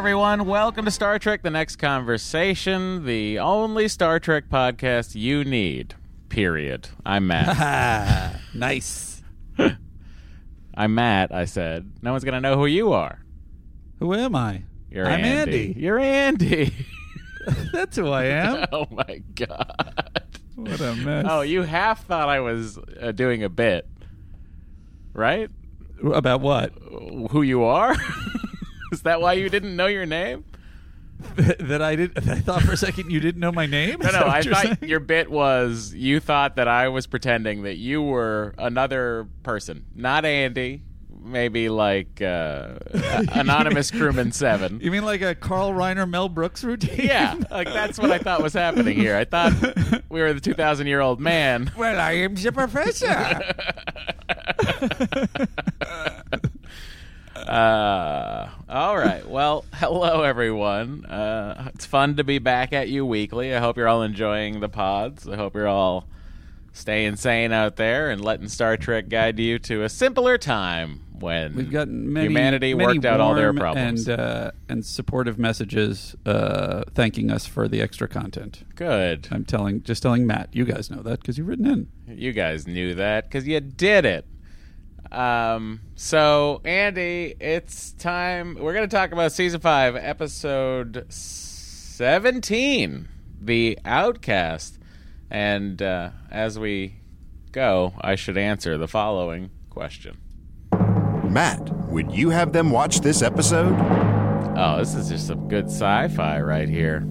Everyone, welcome to Star Trek The Next Conversation, the only Star Trek podcast you need. Period. I'm Matt. Nice. I'm Matt, I said. No one's going to know who you are. Who am I? You're I'm Andy. Andy. You're Andy. That's who I am. oh my god. what a mess. Oh, you half thought I was uh, doing a bit, right? About what? Who you are? Is that why you didn't know your name? that I did. I thought for a second you didn't know my name. No, no. I thought saying? your bit was you thought that I was pretending that you were another person, not Andy. Maybe like uh, anonymous crewman seven. You mean like a Carl Reiner, Mel Brooks routine? Yeah, like that's what I thought was happening here. I thought we were the two thousand year old man. well, I am the professor. Uh, all right. Well, hello everyone. Uh, it's fun to be back at you weekly. I hope you're all enjoying the pods. I hope you're all staying sane out there and letting Star Trek guide you to a simpler time when We've gotten many, humanity many worked out all their problems. and uh, and supportive messages uh, thanking us for the extra content. Good. I'm telling, just telling Matt. You guys know that because you've written in. You guys knew that because you did it. Um, so Andy, it's time. We're going to talk about season five, episode seventeen, "The Outcast." And uh, as we go, I should answer the following question. Matt, would you have them watch this episode? Oh, this is just some good sci-fi right here.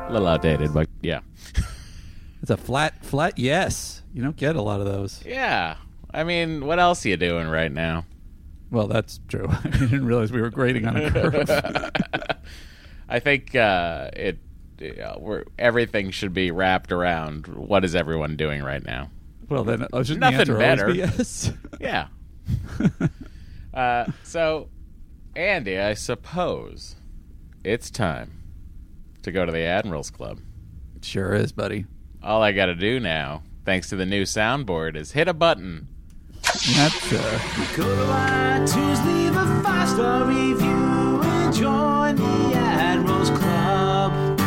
A little outdated, but yeah. It's a flat, flat yes. You don't get a lot of those. Yeah. I mean, what else are you doing right now? Well, that's true. I didn't realize we were grading on a curve. I think uh, it, uh, we're, everything should be wrapped around what is everyone doing right now. well, then uh, shouldn't Nothing the better. be yes? Yeah. uh, so, Andy, I suppose it's time to go to the Admirals Club. sure is, buddy. All I got to do now, thanks to the new soundboard, is hit a button. That's uh, Go to iTunes, leave a five star review, and join the Admirals Club.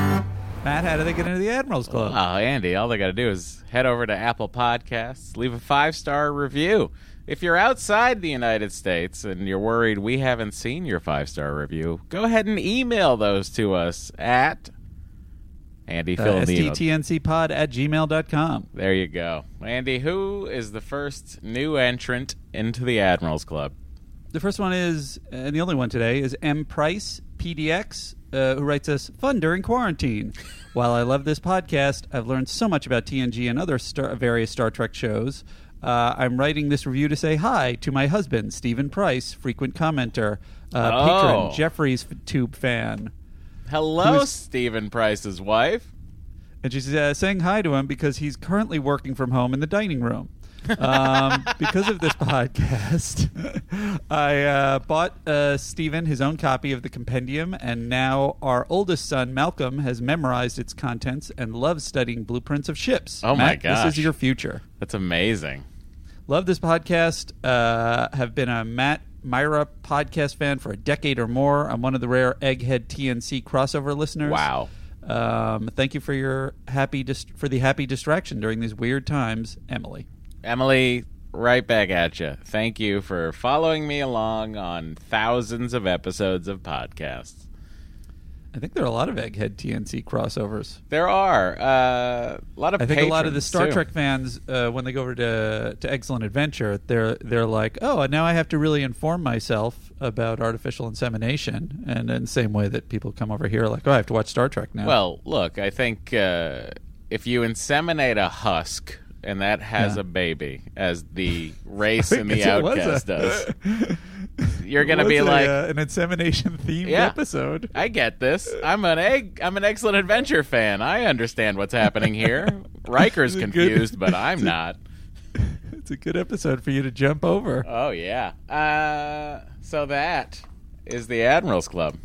Matt. How do they get into the Admirals Club? Oh, Andy, all they got to do is head over to Apple Podcasts, leave a five star review. If you're outside the United States and you're worried we haven't seen your five star review, go ahead and email those to us at Andy Uh, Filipino. STTNCpod at gmail.com. There you go. Andy, who is the first new entrant into the Admirals Club? The first one is, and the only one today, is M. Price, PDX, uh, who writes us, Fun during quarantine. While I love this podcast, I've learned so much about TNG and other star- various Star Trek shows. Uh, I'm writing this review to say hi to my husband, Stephen Price, frequent commenter, uh, Oh. patron, Jeffrey's tube fan. Hello, Who's- Stephen Price's wife. And she's uh, saying hi to him because he's currently working from home in the dining room. um, because of this podcast, I uh, bought uh, Stephen his own copy of the compendium, and now our oldest son, Malcolm, has memorized its contents and loves studying blueprints of ships. Oh, my Matt, gosh. This is your future. That's amazing. Love this podcast. Uh, have been a Matt Mira podcast fan for a decade or more. I'm one of the rare Egghead TNC crossover listeners. Wow. Um, thank you for your happy dist- for the happy distraction during these weird times, Emily. Emily, right back at you. Thank you for following me along on thousands of episodes of podcasts. I think there are a lot of Egghead TNC crossovers. There are uh, a lot of. I think a lot of the Star too. Trek fans, uh, when they go over to to Excellent Adventure, they're they're like, oh, now I have to really inform myself about artificial insemination, and in the same way that people come over here, like, oh, I have to watch Star Trek now. Well, look, I think uh, if you inseminate a husk and that has Yeah. a baby, as the race in the Because outcast a- does, you're gonna be a, like, uh, an insemination themed Yeah. episode. I get this. I'm an egg. I'm an excellent adventure fan. I understand what's happening here. Riker's It's a good- confused, but I'm not. It's a good episode for you to jump over. Oh yeah. Uh, so that is the Admirals Club.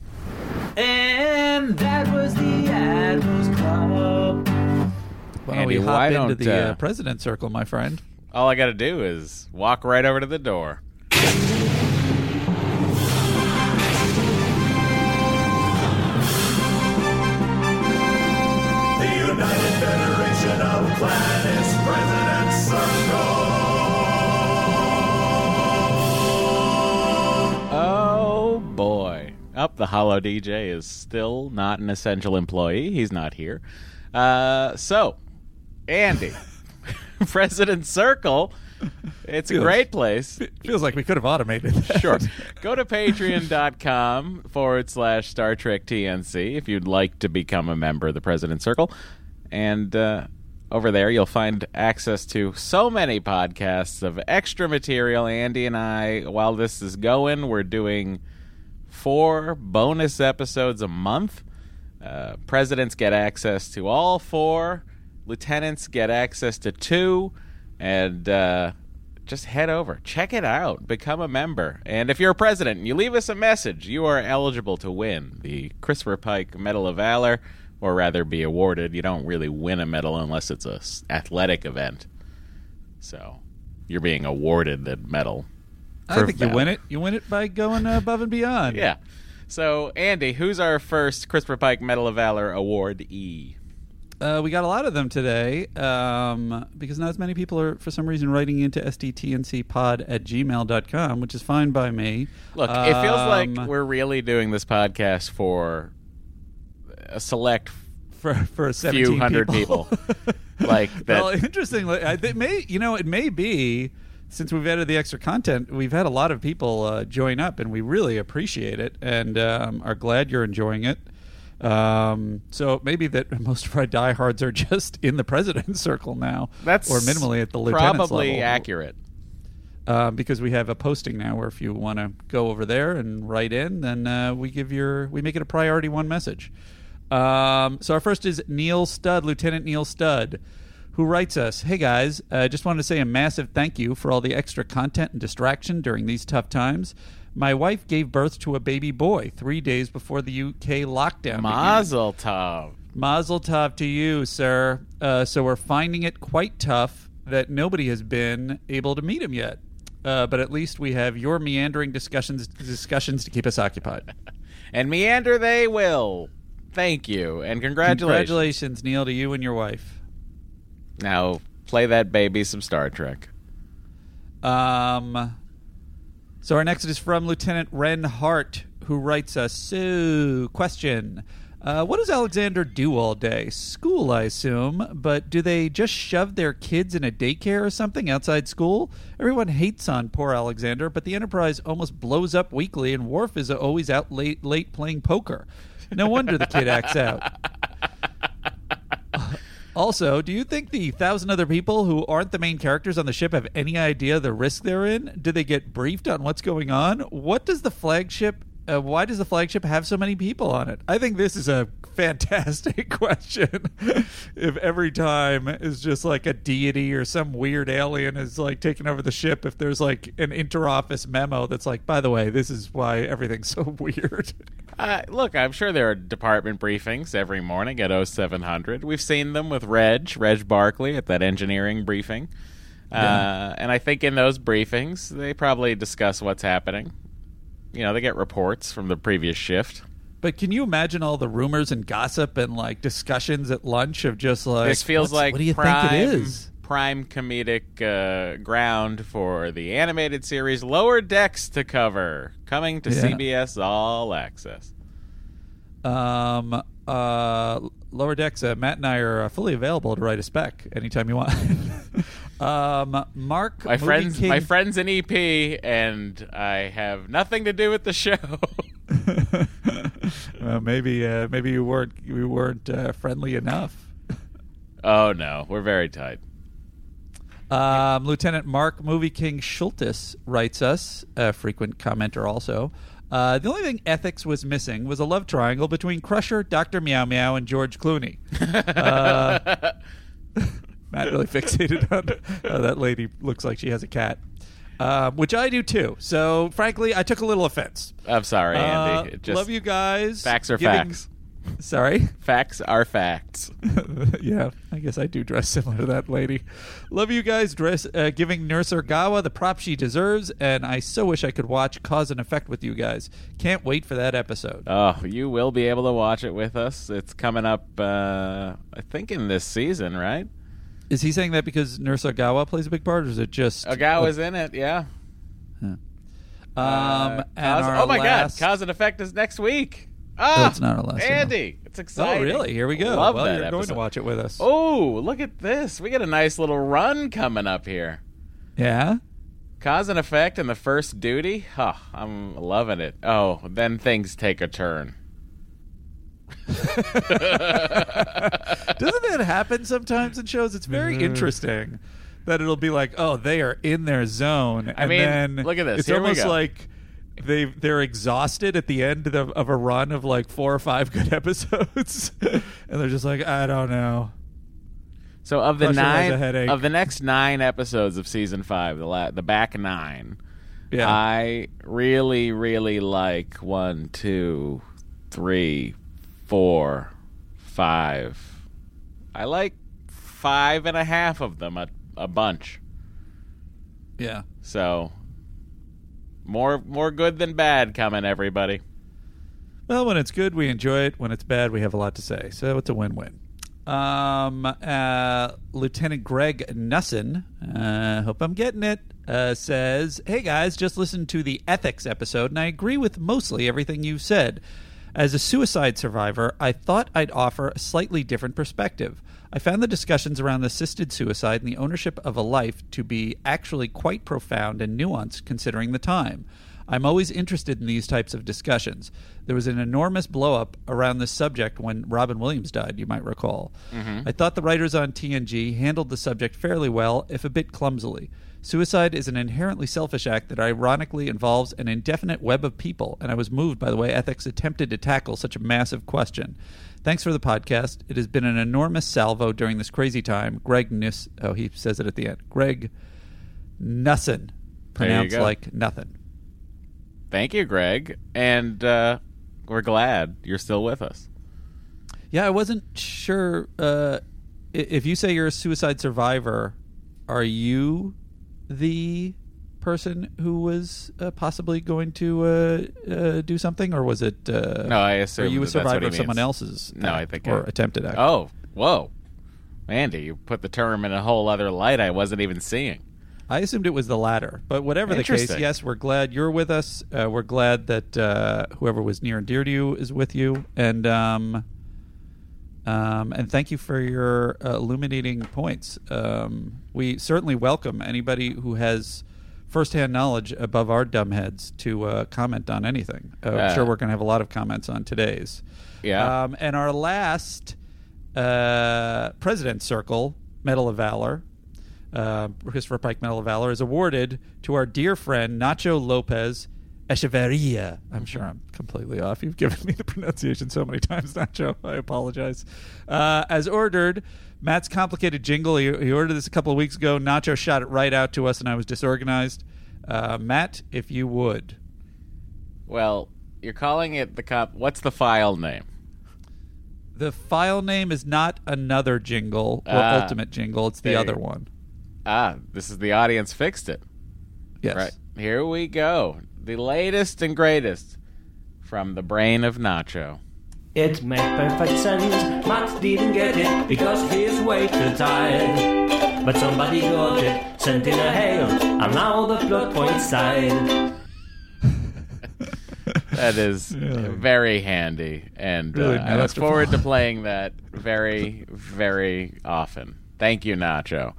And that was the Admirals Club. Why don't Andy, we hop why into don't, the uh, uh, president circle, my friend? All I got to do is walk right over to the door. The United Federation of Planets President Circle. Oh boy. Up the Hollow DJ is still not an essential employee. He's not here. Uh, so, Andy, President Circle. It's a great place. Feels like we could have automated that. Sure. Go to patreon.com forward slash Star Trek TNC if you'd like to become a member of the President Circle. And uh, over there, you'll find access to so many podcasts of extra material. Andy and I, while this is going, we're doing four bonus episodes a month. Uh, presidents get access to all four, lieutenants get access to two, and uh, just head over, check it out, become a member. And if you're a president and you leave us a message, you are eligible to win the Christopher Pike Medal of Valor, or rather be awarded. You don't really win a medal unless it's a s- athletic event. So you're being awarded the medal. I think you win it. You win it by going above and beyond. Yeah. So, Andy, who's our first Christopher Pike Medal of Valor awardee? Uh, we got a lot of them today um, because not as many people are, for some reason, writing into sttncpod at gmail.com, which is fine by me. Look, it feels like Um, we're really doing this podcast for a select for, for 17 few hundred people. like that. well, interestingly, I, it may you know it may be since we've added the extra content, we've had a lot of people uh, join up, and we really appreciate it, and um, are glad you're enjoying it. Um, so maybe that most of our diehards are just in the president's circle now, that's or minimally at the lieutenant's probably level. accurate. um, because we have a posting now where if you want to go over there and write in, then uh, we give your we make it a priority one message. Um, so our first is Neil Stud, Lieutenant Neil Stud, who writes us, "Hey guys, I just wanted to say a massive thank you for all the extra content and distraction during these tough times." My wife gave birth to a baby boy three days before the UK lockdown. began. Mazel tov. Mazel tov to you, sir. Uh, so we're finding it quite tough that nobody has been able to meet him yet. Uh, but at least we have your meandering discussions discussions to keep us occupied. And meander they will. Thank you and congratulations. Congratulations, Neil, to you and your wife. Now play that baby some Star Trek. Um, so our next is from Lieutenant Ren Hart, who writes us. So, question: uh, What does Alexander do all day? School, I assume. But do they just shove their kids in a daycare or something outside school? Everyone hates on poor Alexander, but the Enterprise almost blows up weekly, and Worf is always out late, late playing poker. No wonder the kid acts out. Also, do you think the thousand other people who aren't the main characters on the ship have any idea the risk they're in? Do they get briefed on what's going on? What does the flagship? Uh, why does the flagship have so many people on it? I think this is a fantastic question. if every time is just like a deity or some weird alien is like taking over the ship, if there's like an interoffice memo that's like, by the way, this is why everything's so weird. Uh, look, I'm sure there are department briefings every morning at 0700. We've seen them with Reg, Reg Barclay at that engineering briefing. Uh, and I think in those briefings, they probably discuss what's happening. You know, they get reports from the previous shift. But can you imagine all the rumors and gossip and like discussions at lunch of just like this feels like what do you prime, think it is? prime comedic uh, ground for the animated series Lower Decks to cover, coming to Yeah. CBS All Access. Um, uh, lower decks. Uh, Matt and I are uh, fully available to write a spec anytime you want. um, Mark, My friends, King- my friends in EP, and I have nothing to do with the show. well, maybe uh, maybe you weren't we weren't uh, friendly enough. oh no, we're very tight. Um, Lieutenant Mark Movie King Schultes writes us, a frequent commenter also. Uh, the only thing ethics was missing was a love triangle between Crusher, Dr. Meow Meow, and George Clooney. Uh, Matt really fixated on how that lady looks like she has a cat, uh, which I do too. So, frankly, I took a little offense. I'm sorry, Andy. Uh, just, love you guys. Facts are Giving- facts. Sorry. Facts are facts. yeah, I guess I do dress similar to that lady. Love you guys dress uh, giving Nurse Ogawa the prop she deserves, and I so wish I could watch Cause and Effect with you guys. Can't wait for that episode. Oh, you will be able to watch it with us. It's coming up, uh, I think, in this season, right? Is he saying that because Nurse Ogawa plays a big part, or is it just Ogawa's in it, yeah. Um, Uh, Cause- oh my last- God, Cause and Effect is next week. Ah, it's not our last, Andy, it's exciting. Oh, really? Here we go. Love well, that you're going to episode. watch it with us. Oh, look at this. We got a nice little run coming up here. Yeah. Cause and Effect and the First Duty. Huh, I'm loving it. Oh, then things take a turn. Doesn't that happen sometimes in shows? It's very mm-hmm. interesting that it'll be like, oh, they are in their zone. And mean, then look at this. It's Here we almost go. like they they're exhausted at the end of, of a run of like four or five good episodes, and they're just like, I don't know. So of the Crusher has a nine headache. of the next nine episodes of season five, the la- the back nine, Yeah. I really, really like one, two, three, four, five. I like five and a half of them a, a bunch. yeah. So more more good than bad coming, everybody. Well, when it's good, we enjoy it. When it's bad, we have a lot to say. So it's a win-win. Um, uh, Lieutenant Greg Nussin, uh, hope I'm getting it, uh, says, Hey guys, just listened to the ethics episode, and I agree with mostly everything you said. As a suicide survivor, I thought I'd offer a slightly different perspective. I found the discussions around assisted suicide and the ownership of a life to be actually quite profound and nuanced considering the time. I'm always interested in these types of discussions. There was an enormous blowup around this subject when Robin Williams died, you might recall. Mm-hmm. I thought the writers on TNG handled the subject fairly well, if a bit clumsily. Suicide is an inherently selfish act that ironically involves an indefinite web of people, and I was moved by the way ethics attempted to tackle such a massive question. Thanks for the podcast. It has been an enormous salvo during this crazy time. Greg Nuss, oh, he says it at the end. Greg Nussin, pronounced like nothing. Thank you, Greg, and uh, we're glad you're still with us. Yeah, I wasn't sure. Uh, if you say you're a suicide survivor, are you the person who was uh, possibly going to uh, uh, do something, or was it? Uh, No, I assume you a that survivor of someone means. else's? No, I think or I- attempted act. Oh, whoa, Andy, you put the term in a whole other light I wasn't even seeing. I assumed it was the latter, but whatever the case, yes, we're glad you're with us. Uh, we're glad that uh, whoever was near and dear to you is with you, and um, um, and thank you for your uh, illuminating points. Um, we certainly welcome anybody who has firsthand knowledge above our dumb heads to uh, comment on anything. Uh, I'm sure we're going to have a lot of comments on today's. Yeah. Um, and our last uh, President's Circle Medal of Valor, uh, Christopher Pike Medal of Valor, is awarded to our dear friend Nacho Lopez Echeverria. I'm sure I'm completely off. You've given me the pronunciation so many times, Nacho. I apologize. Uh, as ordered, Matt's complicated jingle. He, he ordered this a couple of weeks ago. Nacho shot it right out to us, and I was disorganized. Uh, Matt, if you would. Well, you're calling it the cop. What's the file name? The file name is not another jingle or Ah, ultimate jingle. It's the other one. Ah, this is the audience fixed it. Yes. Right. Here we go. The latest and greatest from the brain of Nacho. It made perfect sense. Matt didn't get it because he's way too tired. But somebody got it, sent in a hail, and now the plot point side. That is very handy, and uh, I look forward to playing that very, very often. Thank you, Nacho.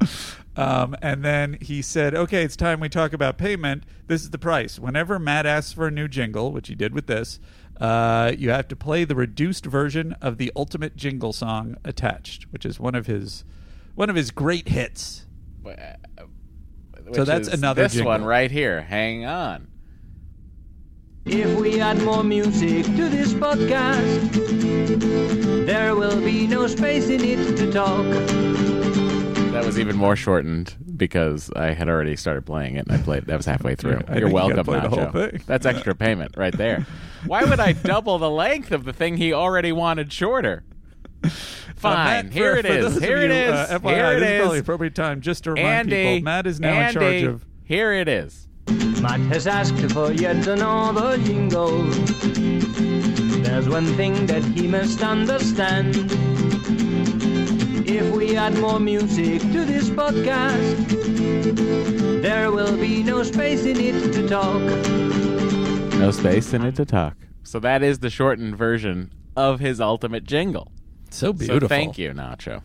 Um, and then he said, "Okay, it's time we talk about payment. This is the price. Whenever Matt asks for a new jingle, which he did with this, uh, you have to play the reduced version of the ultimate jingle song attached, which is one of his one of his great hits. which So that's is another this jingle. one right here. Hang on. If we add more music to this podcast, there will be no space in it to talk. That was even more shortened because I had already started playing it and I played. That was halfway through. I You're think you gotta welcome, play the whole Nacho. thing. That's extra payment right there. Why would I double the length of the thing he already wanted shorter? Uh, Fine. Matt, here for- it for is. those of Here it you, is. Uh, FYI, here it this is probably appropriate time just to remind Andy. people. Matt is now Andy, in charge of. Here it is. Matt has asked for yet another jingle. There's one thing that he must understand. If we add more music to this podcast, there will be no space in it to talk. No space in it to talk. So that is the shortened version of his ultimate jingle. So So beautiful. thank you, Nacho.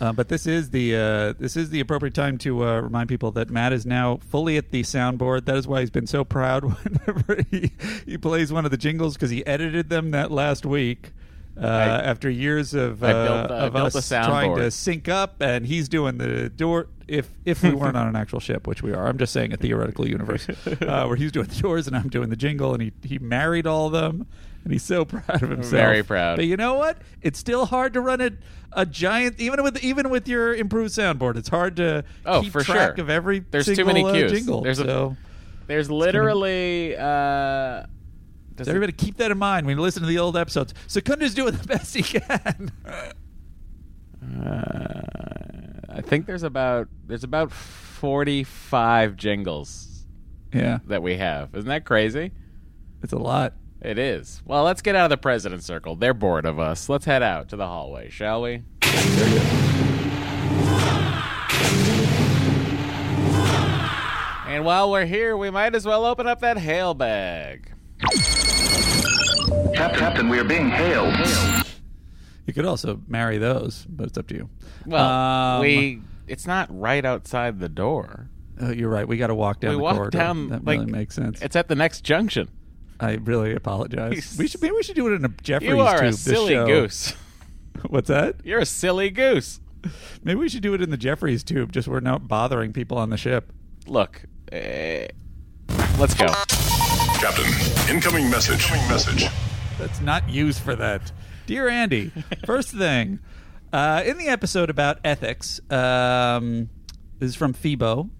Uh, but this is the uh, this is the appropriate time to uh, remind people that Matt is now fully at the soundboard. That is why he's been so proud whenever he, he plays one of the jingles because he edited them that last week. Uh, after years of, uh, built- I of us trying to sync up, and he's doing the door. If if we weren't on an actual ship, which we are, I'm just saying a theoretical universe uh, where he's doing the doors and I'm doing the jingle, and he he married all of them, and he's so proud of himself. Very proud. But you know what? It's still hard to run a, a giant even with even with your improved soundboard. It's hard to Oh, keep for track sure. of every There's too single, many uh, cues. jingle. There's a- so There's literally. Uh, does so it- everybody keep that in mind when you listen to the old episodes. Secunda's doing the best he can. Uh, I think there's about there's about 45 jingles yeah, that we have. Isn't that crazy? it's a lot. It is. Well, let's get out of the president's circle. They're bored of us. Let's head out to the hallway, shall we? And while we're here, we might as well open up that hail bag. Cap- Captain, we are being hailed. You could also marry those, but it's up to you. Well, Um, we it's not right outside the door. Oh, you're right. We got to walk down we the walk corridor. down That like really makes sense. It's at the next junction. I really apologize. We should maybe we should do it in a Jeffries You are tube. a silly goose. What's that? You're a silly goose. Maybe we should do it in the Jefferies tube. Just we're not bothering people on the ship. Look, eh, let's go. Captain, incoming message. Incoming message. That's not used for that. Dear Andy, first thing, uh, in the episode about ethics, um, this is from Phoebo.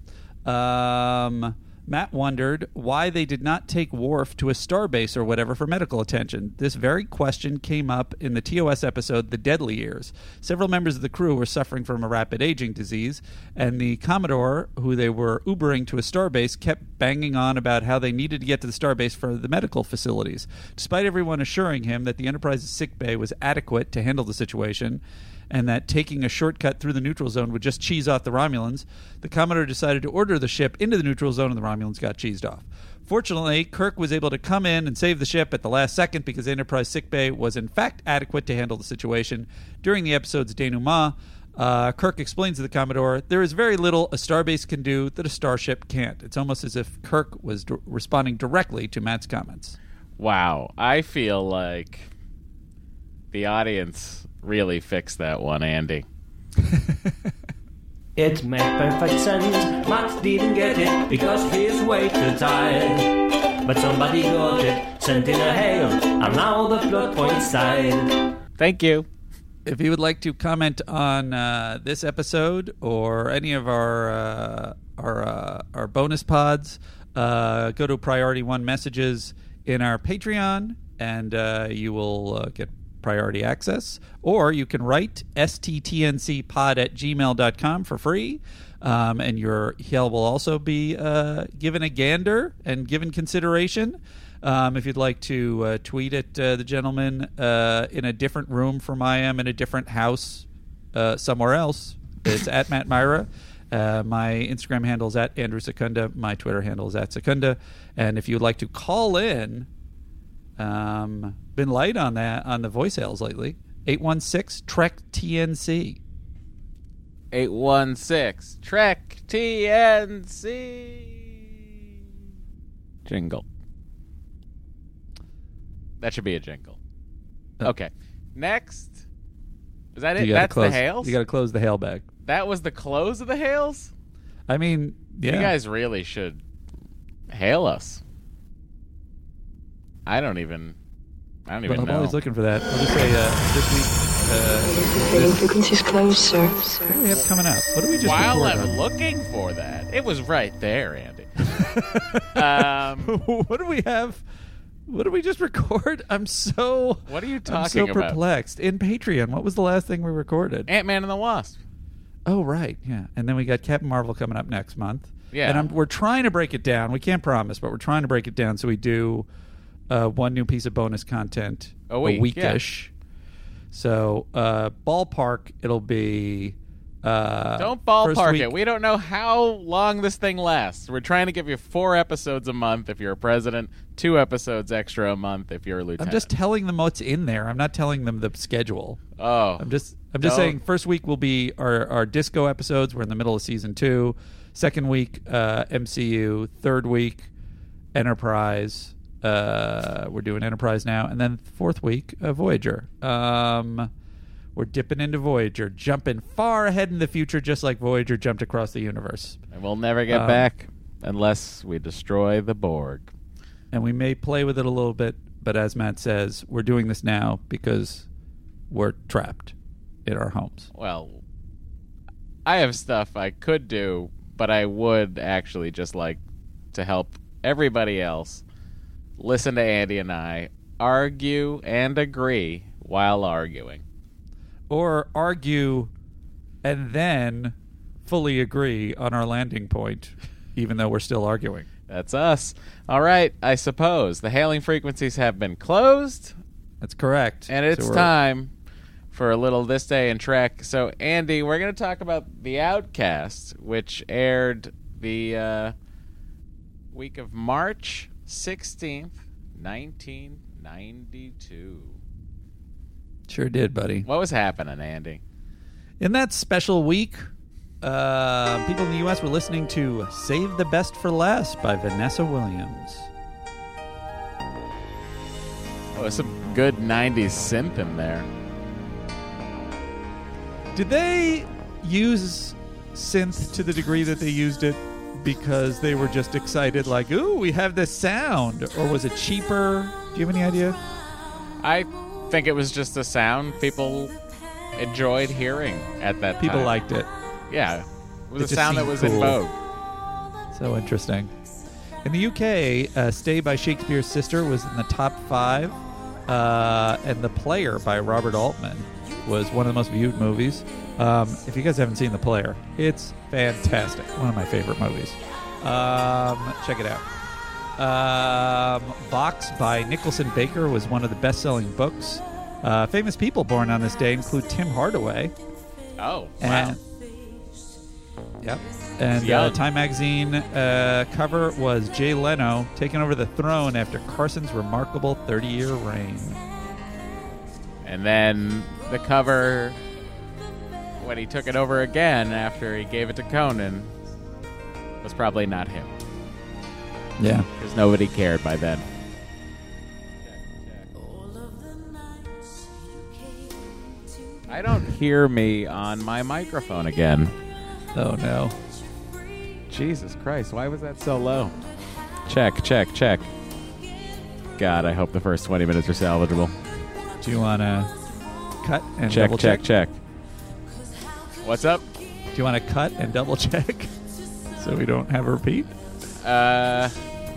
Um, Matt wondered why they did not take Worf to a starbase or whatever for medical attention. This very question came up in the TOS episode The Deadly Years. Several members of the crew were suffering from a rapid aging disease, and the Commodore, who they were Ubering to a starbase, kept banging on about how they needed to get to the starbase for the medical facilities. Despite everyone assuring him that the Enterprise's sick bay was adequate to handle the situation, and that taking a shortcut through the neutral zone would just cheese off the Romulans, the Commodore decided to order the ship into the neutral zone and the Romulans got cheesed off. Fortunately, Kirk was able to come in and save the ship at the last second because Enterprise sickbay was in fact adequate to handle the situation. During the episode's denouement, uh, Kirk explains to the Commodore, there is very little a starbase can do that a starship can't. It's almost as if Kirk was d- responding directly to Matt's comments. Wow, I feel like the audience really fix that one, Andy. It made perfect sense. Matt didn't get it because he's way too tired. But somebody got it, sent in a hail, and now the plot point side. Thank you. If you would like to comment on uh, this episode or any of our uh, our uh, our bonus pods, uh, go to Priority One Messages in our Patreon, and uh, you will uh, get priority access. Or you can write sttncpod at gmail.com for free. Um, and your hail will also be uh, given a gander and given consideration. Um, if you'd like to uh, tweet at uh, the gentleman uh, in a different room from I am in a different house uh, somewhere else, it's at Matt Mira. Uh, my Instagram handle is at Andrew Secunda. My Twitter handle is at Secunda. And if you'd like to call in, um, been light on that on the voice hails lately. 816 Trek TNC. 816 Trek TNC. Jingle. That should be a jingle. Oh. Okay. Next. Is that it? That's close, the hails? You got to close the hail bag. that was the close of the hails? I mean, yeah. You guys really should hail us. I don't even. I don't even I'm know. always looking for that. I'll just say uh, this week. Uh, Trading frequencies closed, sir. what do we have coming up? What do we just While I'm on? looking for that, it was right there, Andy. um, what do we have? What did we just record? I'm so. What are you talking about? I'm so about? perplexed. In Patreon, what was the last thing we recorded? Ant Man and the Wasp. Oh, right, yeah. And then we got Captain Marvel coming up next month. Yeah. And I'm, we're trying to break it down. We can't promise, but we're trying to break it down so we do uh, one new piece of bonus content A week, yeah. weekish. So uh, ballpark, it'll be. Uh, Don't ballpark it. We don't know how long this thing lasts. We're trying to give you four episodes a month if you're a president, two episodes extra a month if you're a lieutenant. I'm just telling them what's in there. I'm not telling them the schedule. oh, I'm just I'm just Don't- saying first week will be our, our disco episodes. We're in the middle of season two. Second week, uh, MCU. Third week, Enterprise. Uh, we're doing Enterprise now, and then fourth week, uh, Voyager. Um, we're dipping into Voyager, jumping far ahead in the future, just like Voyager jumped across the universe. and we'll never get um, back unless we destroy the Borg. And we may play with it a little bit, but as Matt says, we're doing this now because we're trapped in our homes. Well, I have stuff I could do, but I would actually just like to help everybody else listen to Andy and I argue and agree while arguing. or argue and then fully agree on our landing point, even though we're still arguing. That's us. All right, I suppose the hailing frequencies have been closed, That's correct. and it's So time for a little this day in Trek. So, Andy, we're going to talk about The Outcast, which aired the uh, week of March 16th, 1992. Sure did, buddy. What was happening, Andy? In that special week, uh, people in the U.S. were listening to "Save the Best for Last" by Vanessa Williams. Oh, some good 90s synth in there. Did they use synth to the degree that they used it because they were just excited, like, "Ooh, we have this sound," or was it cheaper? Do you have any idea? I think it was just a sound people enjoyed hearing at that time. People time. liked it. Yeah. It was It a just sound that seemed was in cool. vogue. So interesting. In the UK, uh, "Stay" by Shakespeare's Sister was in the top five, uh, and "The Player" by Robert Altman was one of the most viewed movies. Um, if you guys haven't seen "The Player," it's fantastic. One of my favorite movies. Um, check it out. Um, Vox by Nicholson Baker was one of the best-selling books. Uh, famous people born on this day include Tim Hardaway. Oh, wow. And, Yep. And uh. Time Magazine uh, cover was Jay Leno taking over the throne after Carson's remarkable 30 year reign. And then the cover, when he took it over again after he gave it to Conan, was probably not him. Yeah. Because nobody cared by then. I don't hear me on my microphone again. Oh, no. Jesus Christ, why was that so low? Check, check, check. God, I hope the first 20 minutes are salvageable. Do you want to cut and Check, double check, check. What's up? Do you want to cut and double check so we don't have a repeat? Uh,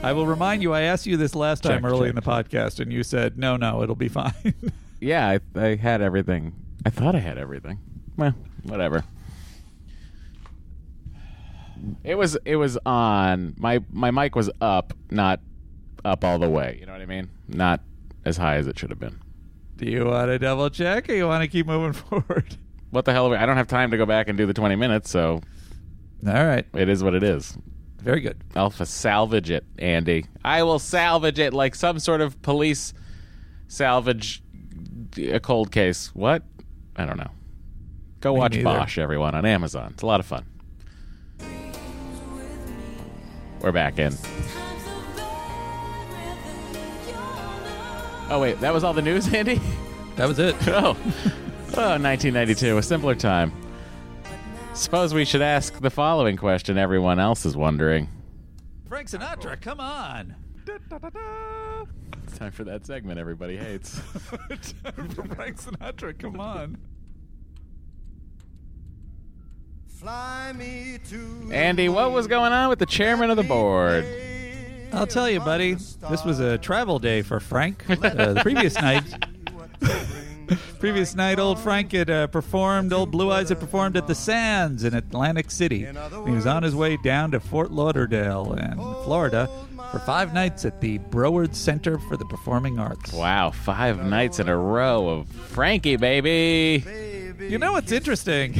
I will remind you, I asked you this last time Check, early in the podcast, and you said, no, no, it'll be fine. yeah, I, I had everything. I thought I had everything. Well, whatever. It was it was on. My my mic was up, not up all the way. You know what I mean? Not as high as it should have been. Do you want to double check or you want to keep moving forward? What the hell? Are we, I don't have time to go back and do the 20 minutes, so All right. it is what it is. Very good. I'll salvage it, Andy. I will salvage it like some sort of police salvage a cold case. What? I don't know. Go Me watch neither. Bosch, everyone, on Amazon. It's a lot of fun. We're back in. Oh wait, that was all the news, Andy. That was it. oh, oh, 1992, a simpler time. Suppose we should ask the following question everyone else is wondering. Frank Sinatra, come on. It's time for that segment everybody hates. Frank Sinatra, come on. Fly me to Andy, what was going on with the chairman of the board? I'll tell you, buddy. This was a travel day for Frank. Uh, the previous night, previous night, old Frank had uh, performed. Old Blue Eyes had performed at the Sands in Atlantic City. He was on his way down to Fort Lauderdale in Florida for five nights at the Broward Center for the Performing Arts. Wow, five nights in a row of Frankie, baby. You know what's interesting?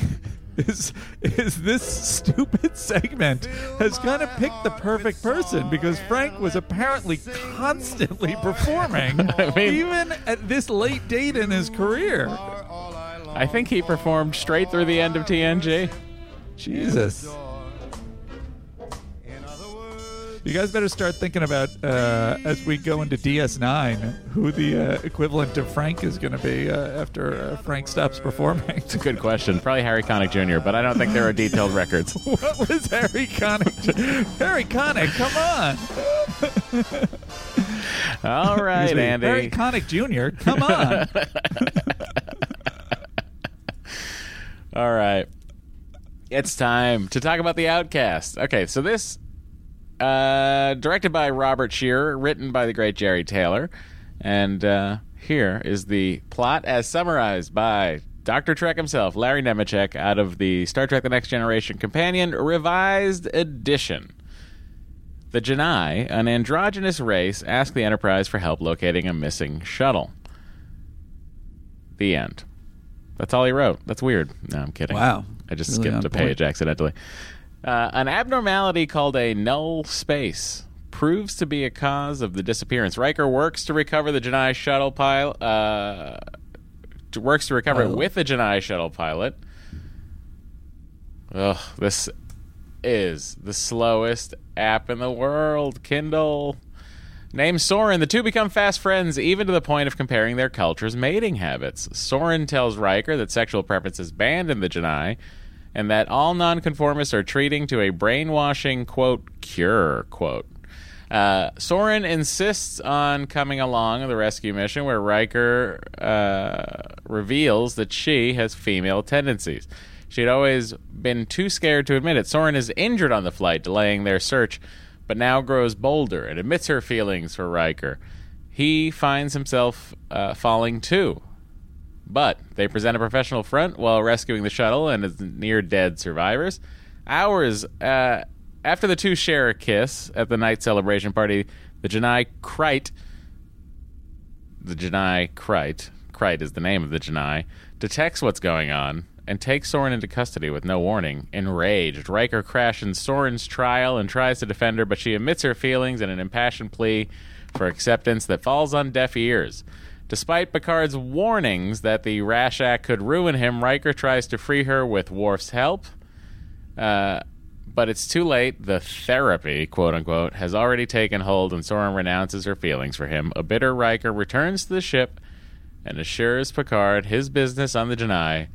Is, is this stupid segment has kind of picked the perfect person because Frank was apparently constantly performing mean- even at this late date in his career. I think he performed straight through the end of TNG. Jesus. You guys better start thinking about uh, as we go into DS9 who the uh, equivalent of Frank is going to be uh, after uh, Frank stops performing. It's a good question. Probably Harry Connick Jr., but I don't think there are detailed records. what was Harry Connick? Harry Connick, come on. All right, me, Andy. Harry Connick Jr., come on. All right. It's time to talk about the Outcast. Okay, so this uh directed by Robert Scheerer, written by the great Jeri Taylor, and uh here is the plot as summarized by Dr. Trek himself, Larry Nemecek, out of the Star Trek The Next Generation Companion Revised Edition. The J'naii, an androgynous race, ask the Enterprise for help locating a missing shuttle. The end. That's all he wrote. That's weird. No, I'm kidding. Wow. I just Really skipped a page accidentally. Uh, an abnormality called a null space proves to be a cause of the disappearance. Riker works to recover the J'naii shuttle pilot. Uh, works to recover it with the J'naii shuttle pilot. Ugh, this is the slowest app in the world. Kindle. Named Soren, the two become fast friends, even to the point of comparing their cultures' mating habits. Soren tells Riker that sexual preference is banned in the J'naii, and that all nonconformists are treating to a brainwashing, quote, cure, quote. Uh, Soren insists on coming along on the rescue mission where Riker uh, reveals that she has female tendencies. She had always been too scared to admit it. Soren is injured on the flight, delaying their search, but now grows bolder and admits her feelings for Riker. He finds himself uh, falling too. But they present a professional front while rescuing the shuttle and its near dead survivors. Hours uh, after the two share a kiss at the night celebration party, the J'naii Krite, the J'naii Krite, Krite is the name of the J'naii, detects what's going on and takes Soren into custody with no warning. Enraged, Riker crashes Soren's trial and tries to defend her, but she admits her feelings in an impassioned plea for acceptance that falls on deaf ears. Despite Picard's warnings that the rash act could ruin him, Riker tries to free her with Worf's help. Uh, but it's too late. The therapy, quote unquote, has already taken hold, and Soren renounces her feelings for him. A bitter Riker returns to the ship and assures Picard his business on the J'naii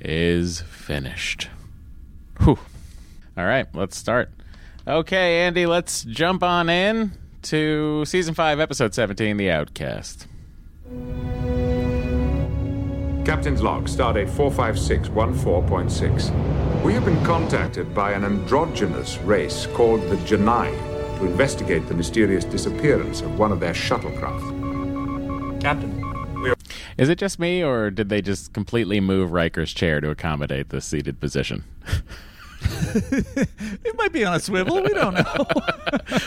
is finished. Whew. All right, let's start. Okay, Andy, let's jump on in to season 5, episode 17, The Outcast. Captain's log, stardate 45614.6. We have been contacted by an androgynous race called the J'naii to investigate the mysterious disappearance of one of their shuttlecraft. Captain, we are Is it just me, or did they just completely move Riker's chair to accommodate the seated position? it might be on a swivel. We don't know.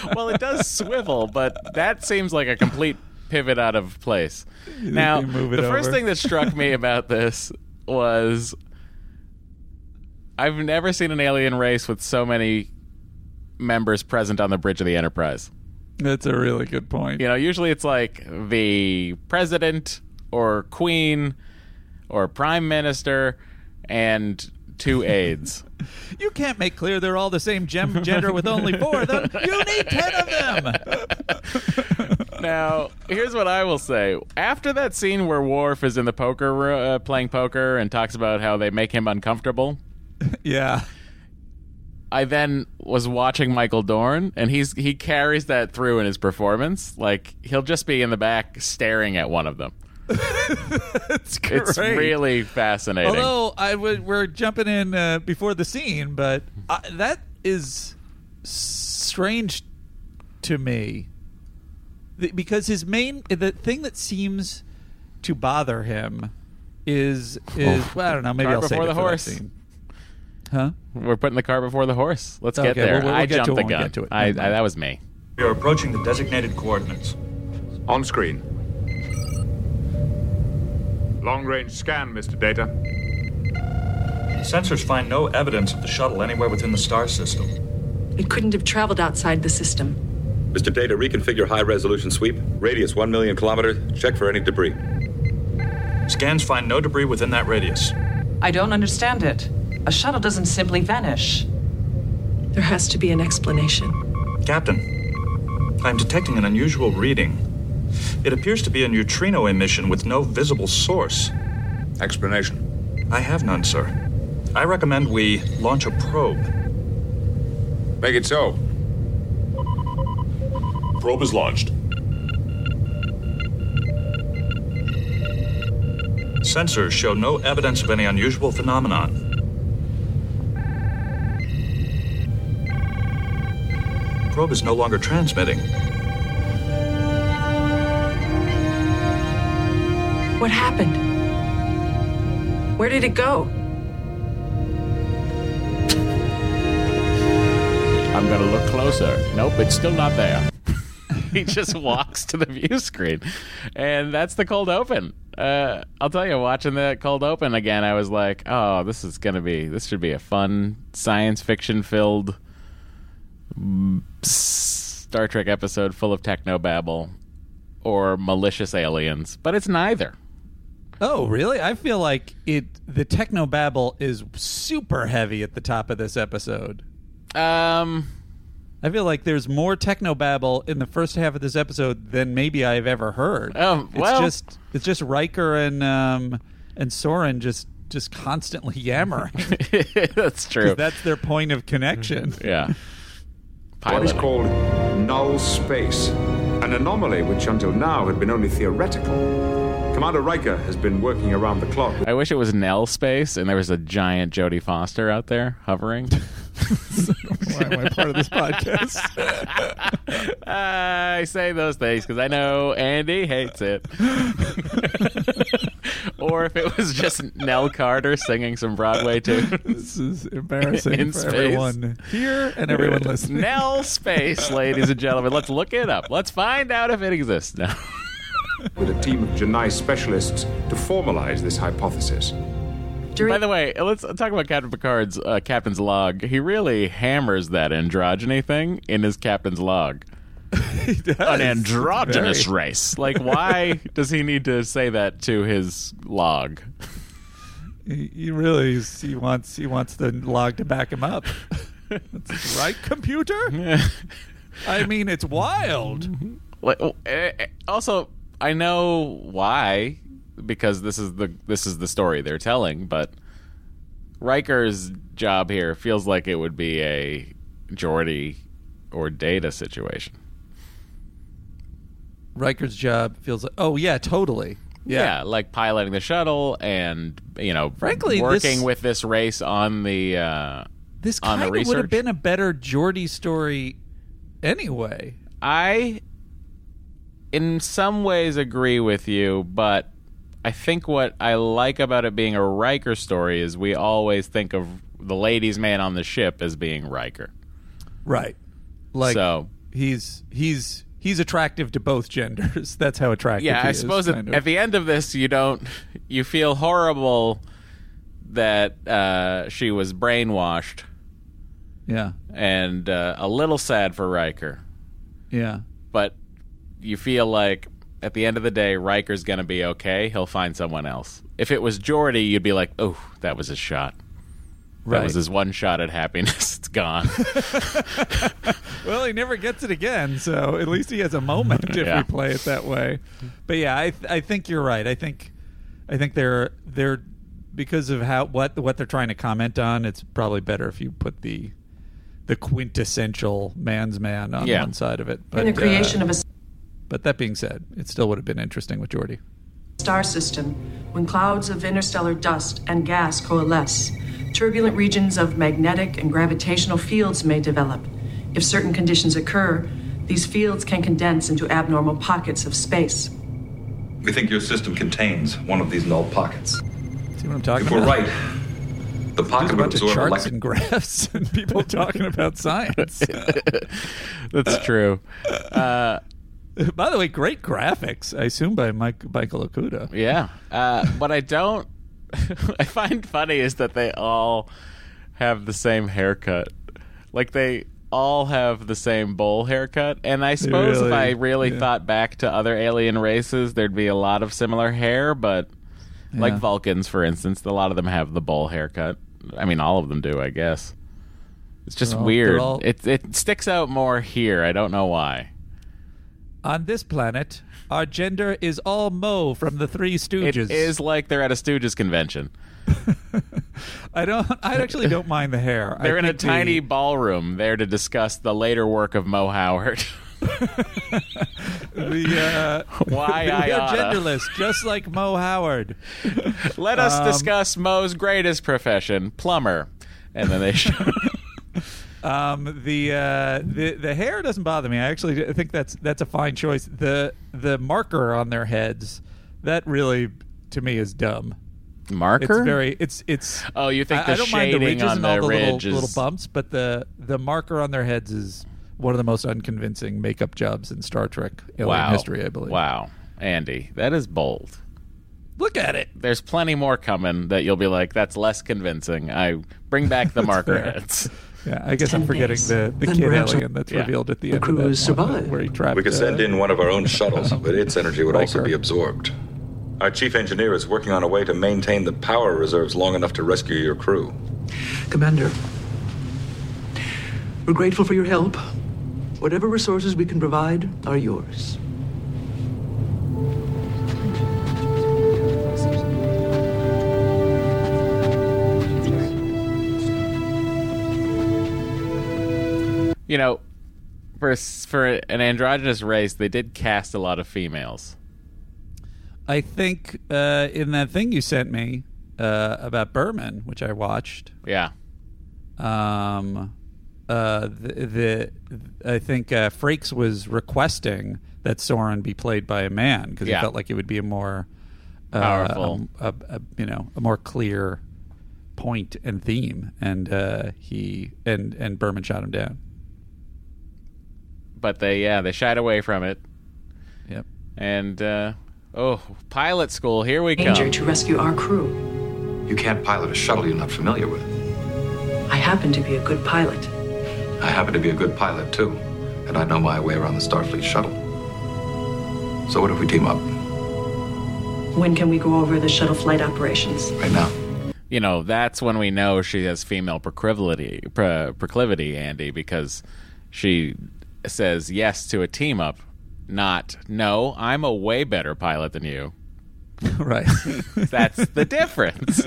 well, it does swivel, but that seems like a complete pivot out of place. Now, the first over? thing that struck me about this was I've never seen an alien race with so many members present on the bridge of the Enterprise. That's a really good point. You know, usually it's like the president or queen or prime minister and two aides. You can't make clear they're all the same gem- gender with only four of them. You need ten of them. Now, here's what I will say. After that scene where Worf is in the poker uh, playing poker and talks about how they make him uncomfortable, Yeah. I then was watching Michael Dorn, and he's he carries that through in his performance. Like he'll just be in the back staring at one of them. It's great. It's really fascinating. Although I would, we're jumping in uh, before the scene, but uh, that is strange to me The- because his main the thing that seems to bother him is is oh. well, I don't know maybe Cart I'll save before it the horse. Huh? We're putting the car before the horse. Let's get Okay, there. well, we'll I get jumped it the when we gun. get to it. I, I, that was me. We are approaching the designated coordinates. On screen. Long range scan, Mr. Data. Sensors find no evidence of the shuttle anywhere within the star system. It couldn't have traveled outside the system. Mr. Data, reconfigure high resolution sweep. Radius 1 million kilometers. Check for any debris. Scans find no debris within that radius. I don't understand it. A shuttle doesn't simply vanish. There has to be an explanation. Captain, I'm detecting an unusual reading. It appears to be a neutrino emission with no visible source. Explanation. I have none, sir. I recommend we launch a probe. Make it so. Probe is launched. Sensors show no evidence of any unusual phenomenon. Probe is no longer transmitting. What happened? Where did it go? I'm gonna look closer. Nope, it's still not there. He just walks to the view screen, and that's the cold open. Uh, I'll tell you, watching the cold open again, I was like, "Oh, this is gonna be. This should be a fun science fiction filled Star Trek episode full of techno babble or malicious aliens." But it's neither. Oh, really? I feel like it. The techno babble is super heavy at the top of this episode. Um, I feel like there's more techno babble in the first half of this episode than maybe I've ever heard. Oh, well- it's just it's just Riker and um and Soren just just constantly yammering. that's true. that's their point of connection. yeah. What is called null space, an anomaly which until now had been only theoretical. Commander Riker has been working around the clock. I wish it was Nell space and there was a giant Jodie Foster out there hovering. Why am I part of this podcast? I say those things because I know Andy hates it. or if it was just Nell Carter singing some Broadway tunes. this is embarrassing In for space. everyone here and everyone listening. Nell space, ladies and gentlemen. Let's look it up. Let's find out if it exists now. With a team of J'naii specialists to formalize this hypothesis. By the way, let's talk about Captain Picard's uh, captain's log. He really hammers that androgyny thing in his captain's log. An androgynous Very- race. Like, why does he need to say that to his log? He, he really is, he wants he wants the log to back him up. That's right, computer. I mean, it's wild. Like, oh, eh, eh, also, I know why because this is the this is the story they're telling, but Riker's job here feels like it would be a Geordi or Data situation. Riker's job feels like. Oh yeah, totally. Yeah. like piloting the shuttle and you know, Frankly, working this- with this race on the uh, This on the of would have been a better Geordi story, anyway. I, in some ways, agree with you, but I think what I like about it being a Riker story is we always think of the ladies' man on the ship as being Riker. Right. Like So- he's he's he's attractive to both genders. That's how attractive. Yeah, I is, suppose at, at the end of this, you don't, you feel horrible that uh, she was brainwashed yeah, and uh, a little sad for Riker. yeah. but you feel like at the end of the day, Riker's going to be okay. He'll find someone else. If it was Geordi, you'd be like, oh, that was his shot. That was his one shot at happiness. it's gone. Well, he never gets it again, so at least he has a moment if Yeah. we play it that way. But yeah, I I think you're right. I think I think they're they're because of how what what they're trying to comment on, it's probably better if you put the the quintessential man's man on Yeah. one side of it. But In the creation uh, of a but that being said, it still would have been interesting with Geordi. star system, when clouds of interstellar dust and gas coalesce, turbulent regions of magnetic and gravitational fields may develop. If certain conditions occur, these fields can condense into abnormal pockets of space. We think your system contains one of these null pockets. See what I'm talking If we're about? right, the pocket a would of absorb charts electric. and graphs and people talking about science. That's true. Uh, by the way, great graphics. I assume by Mike Michael Okuda. Yeah. Uh, what I don't, I find funny is that they all have the same haircut. Like they all have the same bowl haircut. And I suppose if I really yeah. thought back to other alien races, there'd be a lot of similar hair. But like Vulcans, for instance, a lot of them have the bowl haircut. I mean, all of them do, I guess. It's just all- weird. all- It it sticks out more here. I don't know why. On this planet, our gender is all Moe from the Three Stooges. It is like they're at a Stooges convention. I don't. I actually don't mind the hair. They're in a think the- tiny ballroom there to discuss the later work of Moe Howard. the, uh, Why I oughta. genderless, just like Moe Howard. Let us Um, discuss Moe's greatest profession, plumber. And then they show. Um, the uh, the the hair doesn't bother me. I actually think that's that's a fine choice. The the marker on their heads that really to me is dumb. Marker? It's very it's it's. Oh, you think I, the I don't mind the shading ridges on and all the little, is- little bumps, but the the marker on their heads is one of the most unconvincing makeup jobs in Star Trek wow. history. I believe. Wow. Andy, that is bold. Look at it. There's plenty more coming that you'll be like, that's less convincing. I bring back the marker fair. heads. Yeah, I guess I'm forgetting the, the Then kid alien that's Yeah. revealed at the, The end crew of that has one, survived. where he trapped. We could send uh, in one of our own shuttles, but its energy would also be absorbed. Our chief engineer is working on a way to maintain the power reserves long enough to rescue your crew. Commander, we're grateful for your help. Whatever resources we can provide are yours. You know, for, for an androgynous race, they did cast a lot of females. I think uh, in that thing you sent me uh, about Berman, which I watched. Yeah. Um, uh, the, the I think uh, Frakes was requesting that Soren be played by a man because Yeah. he felt like it would be a more uh, Powerful. a, a, a- you know, a more clear point and theme, and uh, he and and Berman shot him down. But they, yeah, they shied away from it. Yep. And, uh, oh, pilot school, here we go. Danger come. to rescue our crew. You can't pilot a shuttle you're not familiar with. I happen to be a good pilot. I happen to be a good pilot, too, and I know my way around the Starfleet shuttle. So what if we team up When can we go over the shuttle flight operations? right now? you know, that's when we know she has female proclivity, pro, proclivity, Andy, because she says yes to a team up, not no. I'm a way better pilot than you. right. That's the difference.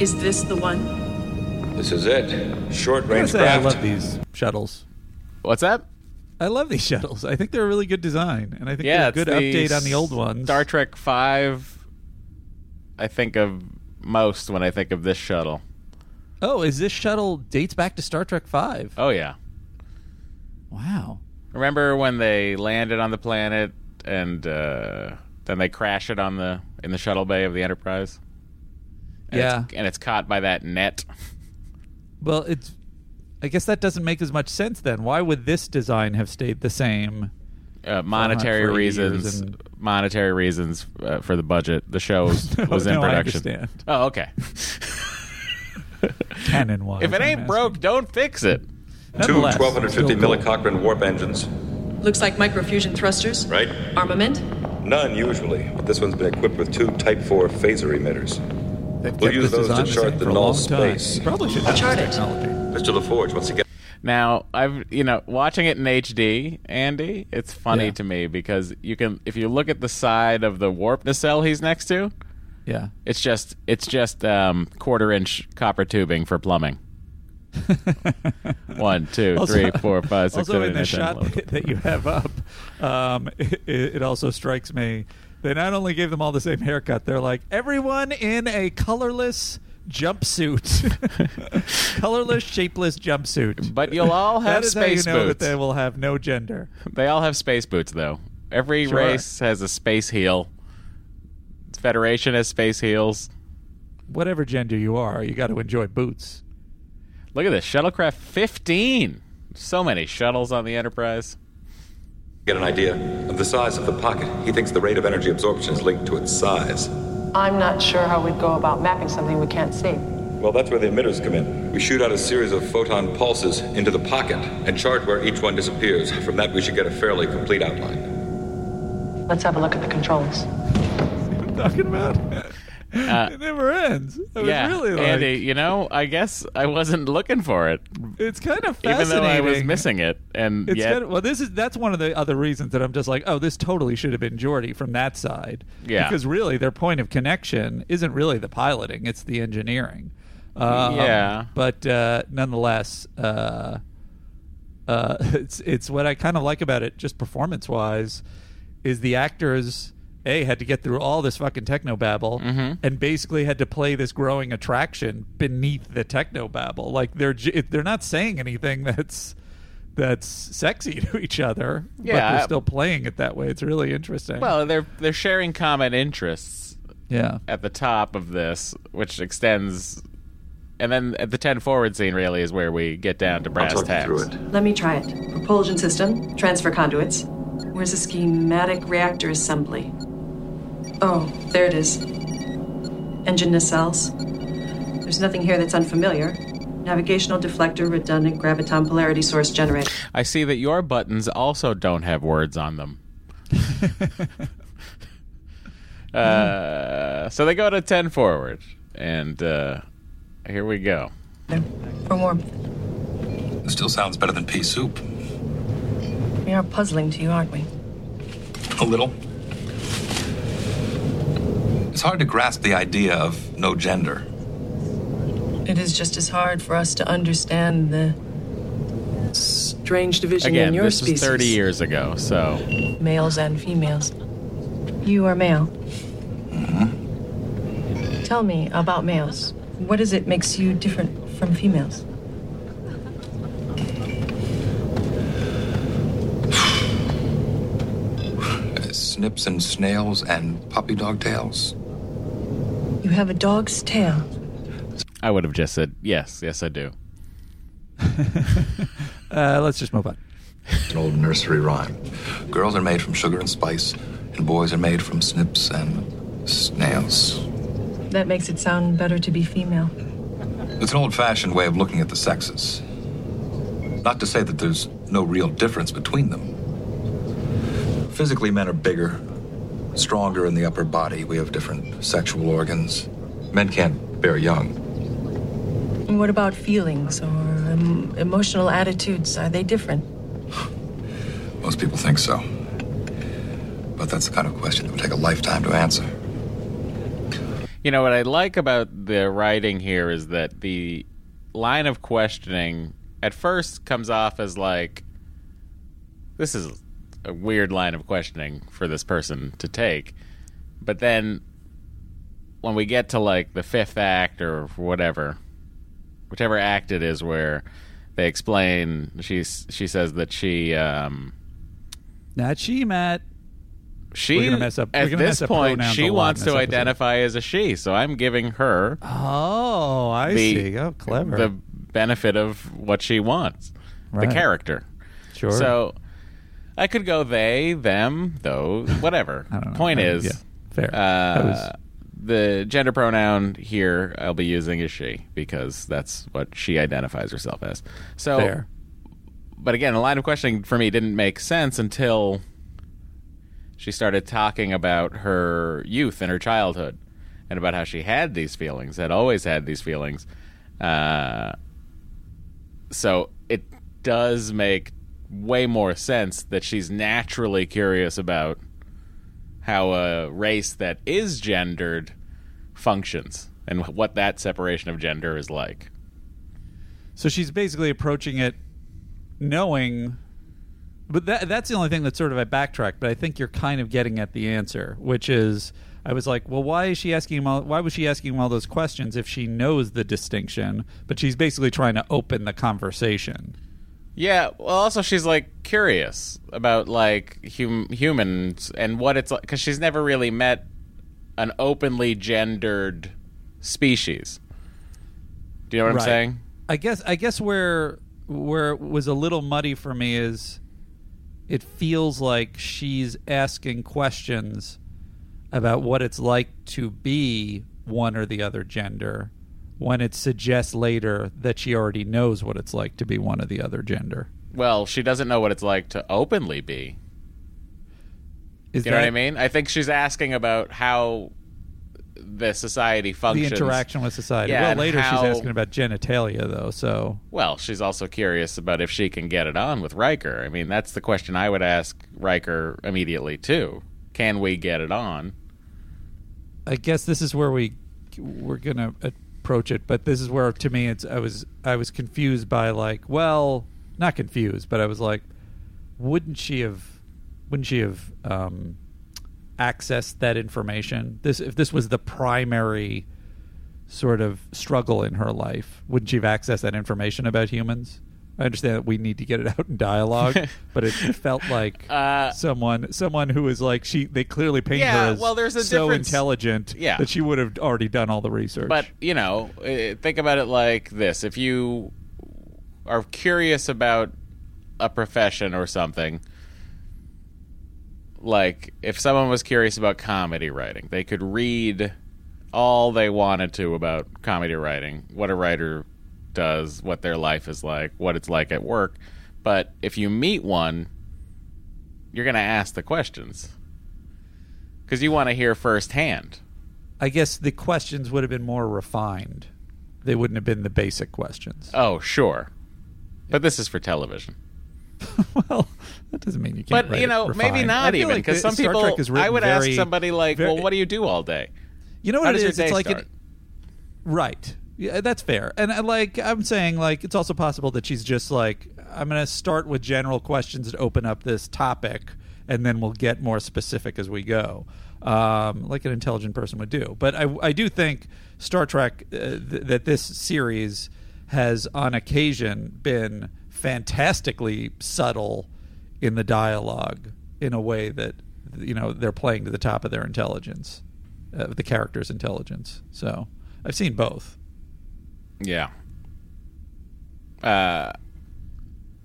Is this the one? This is it. Short range say, I love these shuttles. What's that? I love these shuttles. I think they're a really good design, and I think yeah, they're a good the update on the old ones. Star Trek Five. I think of most when I think of this shuttle. Oh, is this shuttle dates back to Star Trek Five? Oh yeah. Wow. Remember when they landed on the planet and uh, then they crash it on the in the shuttle bay of the Enterprise? And Yeah. it's, and it's caught by that net. Well, it's. I guess that doesn't make as much sense then. Why would this design have stayed the same? Uh, monetary for reasons. and- Monetary reasons uh, for the budget. The show was, No, was in no, I production. understand. Oh, okay. Canon wise. if it ain't broke, don't fix it. Two 1250 millicochrane warp engines, Looks like microfusion thrusters. right? Armament? None usually, but this one's been equipped with two Type 4 phaser emitters. They've We'll use those to chart the null space. You probably should have Chart this it. technology. Mr. LaForge, once again. Now, I've you know watching it in HD, Andy. It's funny Yeah. to me because you can if you look at the side of the warp nacelle he's next to, Yeah. it's just it's just um, quarter inch copper tubing for plumbing. One, two, Also- three, four, five, six, also seven, in the shot ten, that you have up, um, it, it also strikes me. They not only gave them all the same haircut, they're like everyone in a colorless jumpsuit, colorless, shapeless jumpsuit. But you'll all have that is space how you know boots. that they will have no gender. They all have space boots, though. Every Sure. race has a space heel. Federation has space heels. Whatever gender you are, you got to enjoy boots. Look at this shuttlecraft 15. So many shuttles on the Enterprise. Get an idea of the size of the pocket. He thinks the rate of energy absorption is linked to its size. I'm not sure how we'd go about mapping something we can't see. Well, that's where the emitters come in. We shoot out a series of photon pulses into the pocket and chart where each one disappears. From that, we should get a fairly complete outline. Let's have a look at the controls. I'm talking about. It never ends. I was Uh, yeah, really like, Andy, you know, I guess I wasn't looking for it. It's kind of fascinating. Even though I was missing it. And It's yet, kind of, well, this is that's one of the other reasons that I'm just like, oh, this totally should have been Geordi from that side. Yeah. because really their point of connection isn't really the piloting; it's the engineering. Um, Yeah. but uh, nonetheless, uh, uh, it's it's what I kind of like about it, just performance wise, is the actors. A had to get through all this fucking techno babble Mm-hmm. and basically had to play this growing attraction beneath the techno babble. Like they're they're not saying anything that's that's sexy to each other, but they're I- still playing it that way. It's really interesting. well, they're they're sharing common interests yeah, at the top of this, which extends. And then at the 10 forward scene, really, is where we get down to brass tacks. Let me try it. Propulsion system, transfer conduits. Where's the schematic reactor assembly? Oh, there it is. Engine nacelles. There's nothing here that's unfamiliar. Navigational deflector, redundant graviton polarity source generator. I see that your buttons also don't have words on them. uh, so they go to 10 forward. And uh, here we go. For warmth. It still sounds better than pea soup. We are puzzling to you, aren't we? A little. It's hard to grasp the idea of no gender. It is just as hard for us to understand the strange division Again, in your this species. is 30 years ago, so. Males and females. You are male. Mm-hmm. Tell me about males. What is it makes you different from females? Snips and snails and puppy dog tails. You have a dog's tail. I would have just said, yes, yes, I do. uh, let's just move on. An old nursery rhyme. Girls are made from sugar and spice, and boys are made from snips and snails. That makes it sound better to be female. It's an old fashioned way of looking at the sexes. Not to say that there's no real difference between them. Physically, men are bigger, stronger in the upper body. We have different sexual organs. Men can't bear young. And what about feelings or um, emotional attitudes? Are they different? Most people think so. But that's the kind of question that would take a lifetime to answer. You know, what I like about the writing here is that the line of questioning at first comes off as like, this is a weird line of questioning for this person to take. But then when we get to like the fifth act or whatever, whichever act it is where they explain, she's, she says that she, um, Not she, Matt. she We're gonna mess up- we're at this point she wants to episode. identify as a she so i'm giving her Oh, I the, see. Oh, clever. the benefit of what she wants Right. the character Sure. so i could go they them those whatever I don't know. point is yeah, fair. uh, was- the gender pronoun here i'll be using is she because that's what she identifies herself as so Fair. but again, the line of questioning for me didn't make sense until she started talking about her youth and her childhood and about how she had these feelings, had always had these feelings. Uh, so it does make way more sense that she's naturally curious about how a race that is gendered functions and what that separation of gender is like. So she's basically approaching it knowing but that that's the only thing that sort of I backtracked, but I think you're kind of getting at the answer, which is I was like, well, why is she asking him all, why was she asking him all those questions if she knows the distinction, but she's basically trying to open the conversation. Yeah, well, also she's like curious about like hum- humans and what it's like because she's never really met an openly gendered species. Do you know what Right. I'm saying? I guess I guess where where it was a little muddy for me is it feels like she's asking questions about what it's like to be one or the other gender when it suggests later that she already knows what it's like to be one of the other gender. Well, she doesn't know what it's like to openly be. Is you know what I mean? I think she's asking about how the society functions, the interaction with society? Yeah, well, later how- she's asking about genitalia though, so Well, she's also curious about if she can get it on with Riker. I mean, that's the question I would ask Riker immediately too. Can we get it on? I guess this is where we we're gonna uh, approach it, but this is where to me it's I was I was confused by like well not confused, but I was like, wouldn't she have wouldn't she have um, accessed that information? This if this was the primary sort of struggle in her life, wouldn't she have accessed that information about humans? I understand that we need to get it out in dialogue, but it felt like Uh, someone someone who is like she they clearly paint Yeah, her as well, there's a so difference- intelligent Yeah. that she would have already done all the research. But you know, think about it like this: if you are curious about a profession or something, like if someone was curious about comedy writing, they could read all they wanted to about comedy writing, what a writer does, what their life is like, what it's like at work. But if you meet one, you're going to ask the questions because you want to hear firsthand. I guess the questions would have been more refined. They wouldn't have been the basic questions. Oh, sure. But this is for television. well, that doesn't mean you can't. But you know, maybe not even because the- some Star people. I would very- ask somebody like, very- "Well, what do you do all day?" You know How what does it is? It's like it, right. Yeah, that's fair. And uh, like I'm saying, like it's also possible that she's just like I'm going to start with general questions to open up this topic, and then we'll get more specific as we go, um, like an intelligent person would do. But I, I do think Star Trek uh, th- that this series has on occasion been fantastically subtle in the dialogue in a way that you know they're playing to the top of their intelligence, uh, the character's intelligence. So I've seen both. Yeah. Uh,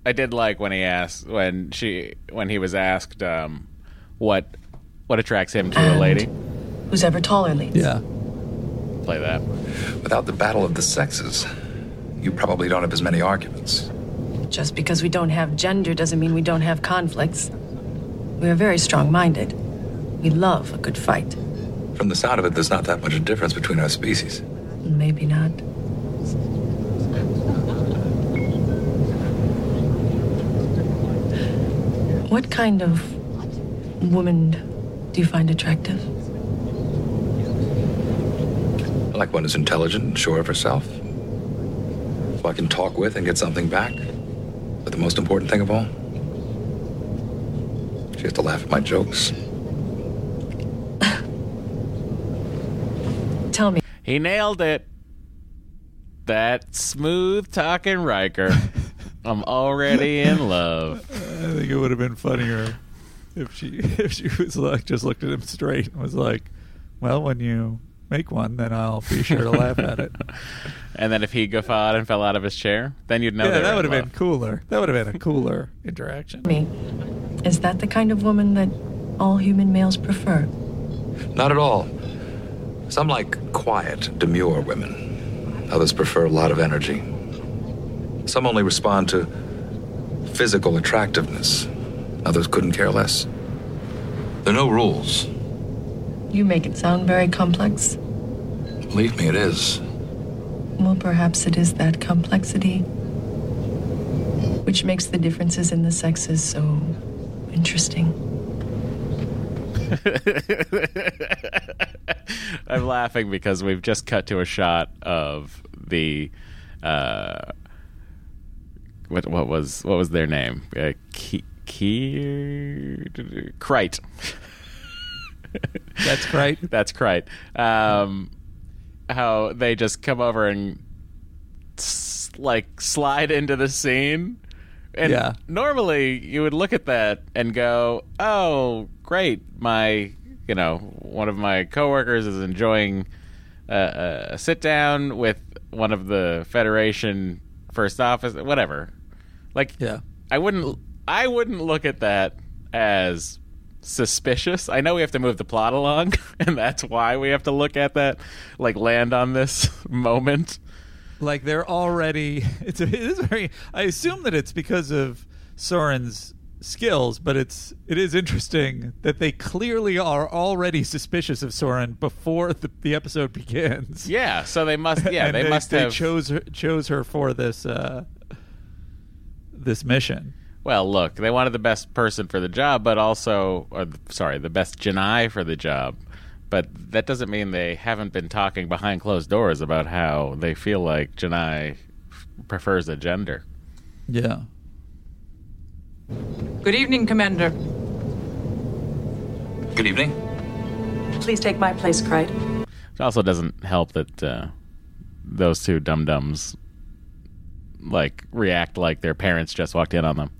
I did like when he asked when she when he was asked um, what what attracts him to a lady. Who's ever taller leads. Yeah. Play that. Without the battle of the sexes, you probably don't have as many arguments. Just because we don't have gender doesn't mean we don't have conflicts. We are very strong minded. We love a good fight. From the sound of it, there's not that much difference between our species. Maybe not. What kind of woman do you find attractive? I like one who's intelligent and sure of herself. Who I can talk with and get something back. But the most important thing of all, she has to laugh at my jokes. Tell me. He nailed it. That smooth talking Riker. I'm already in love. I think it would have been funnier if she if she was like just looked at him straight and was like, "Well, when you make one, then I'll be sure to laugh at it." And then if he guffawed and fell out of his chair, then you'd know. yeah, that would have been cooler. That would have been a cooler interaction. Me. Is that the kind of woman that all human males prefer? Not at all. Some like quiet, demure women. Others prefer a lot of energy. Some only respond to physical attractiveness. Others couldn't care less. There are no rules. You make it sound very complex. Believe me, it is. Well, perhaps it is that complexity which makes the differences in the sexes so interesting. I'm laughing because we've just cut to a shot of the uh, what what was what was their name? Uh, Ke- Ke- Krite. That's right. That's Krite. Um, how they just come over and s- like slide into the scene. And Yeah. normally you would look at that and go, "Oh, great! My, you know, one of my coworkers is enjoying uh, a sit down with one of the Federation first office, whatever." Like, Yeah. I wouldn't, I wouldn't look at that as suspicious. I know we have to move the plot along, and that's why we have to look at that, like land on this moment. Like they're already. It's a, it is very. I assume that it's because of Soren's skills, but it's it is interesting that they clearly are already suspicious of Soren before the, the episode begins. Yeah, so they must. Yeah, And they, must they have. chose her, chose her for this uh, this mission. well, look, they wanted the best person for the job, but also, or sorry, the best J'naii for the job. But that doesn't mean they haven't been talking behind closed doors about how they feel like J'naii prefers a gender. Yeah. Good evening, Commander. Good evening. Please take my place, Krite. It also doesn't help that uh, those two dum dums like react like their parents just walked in on them.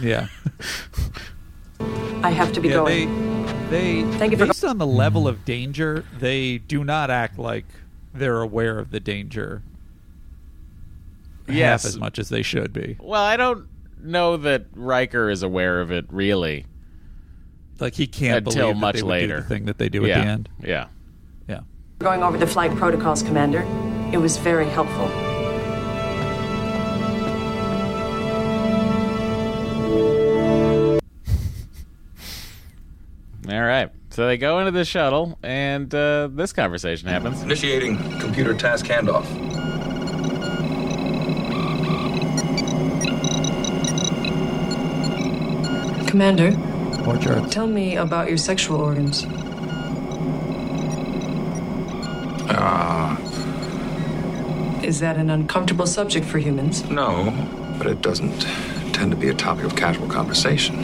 Yeah. I have to be yeah, going. They, they Thank you for- based on the level of danger, they do not act like they're aware of the danger. Yes. half as much as they should be. Well, I don't know that Riker is aware of it really. Like he can't until believe that much they would do later. the thing that they do yeah. at the end. Yeah. Yeah. Going over the flight protocols, Commander. It was very helpful. All right. So they go into the shuttle, and uh, this conversation happens. Initiating computer task handoff. Commander, More charts. tell me about your sexual organs. Ah, Is that an uncomfortable subject for humans? no, but it doesn't tend to be a topic of casual conversation.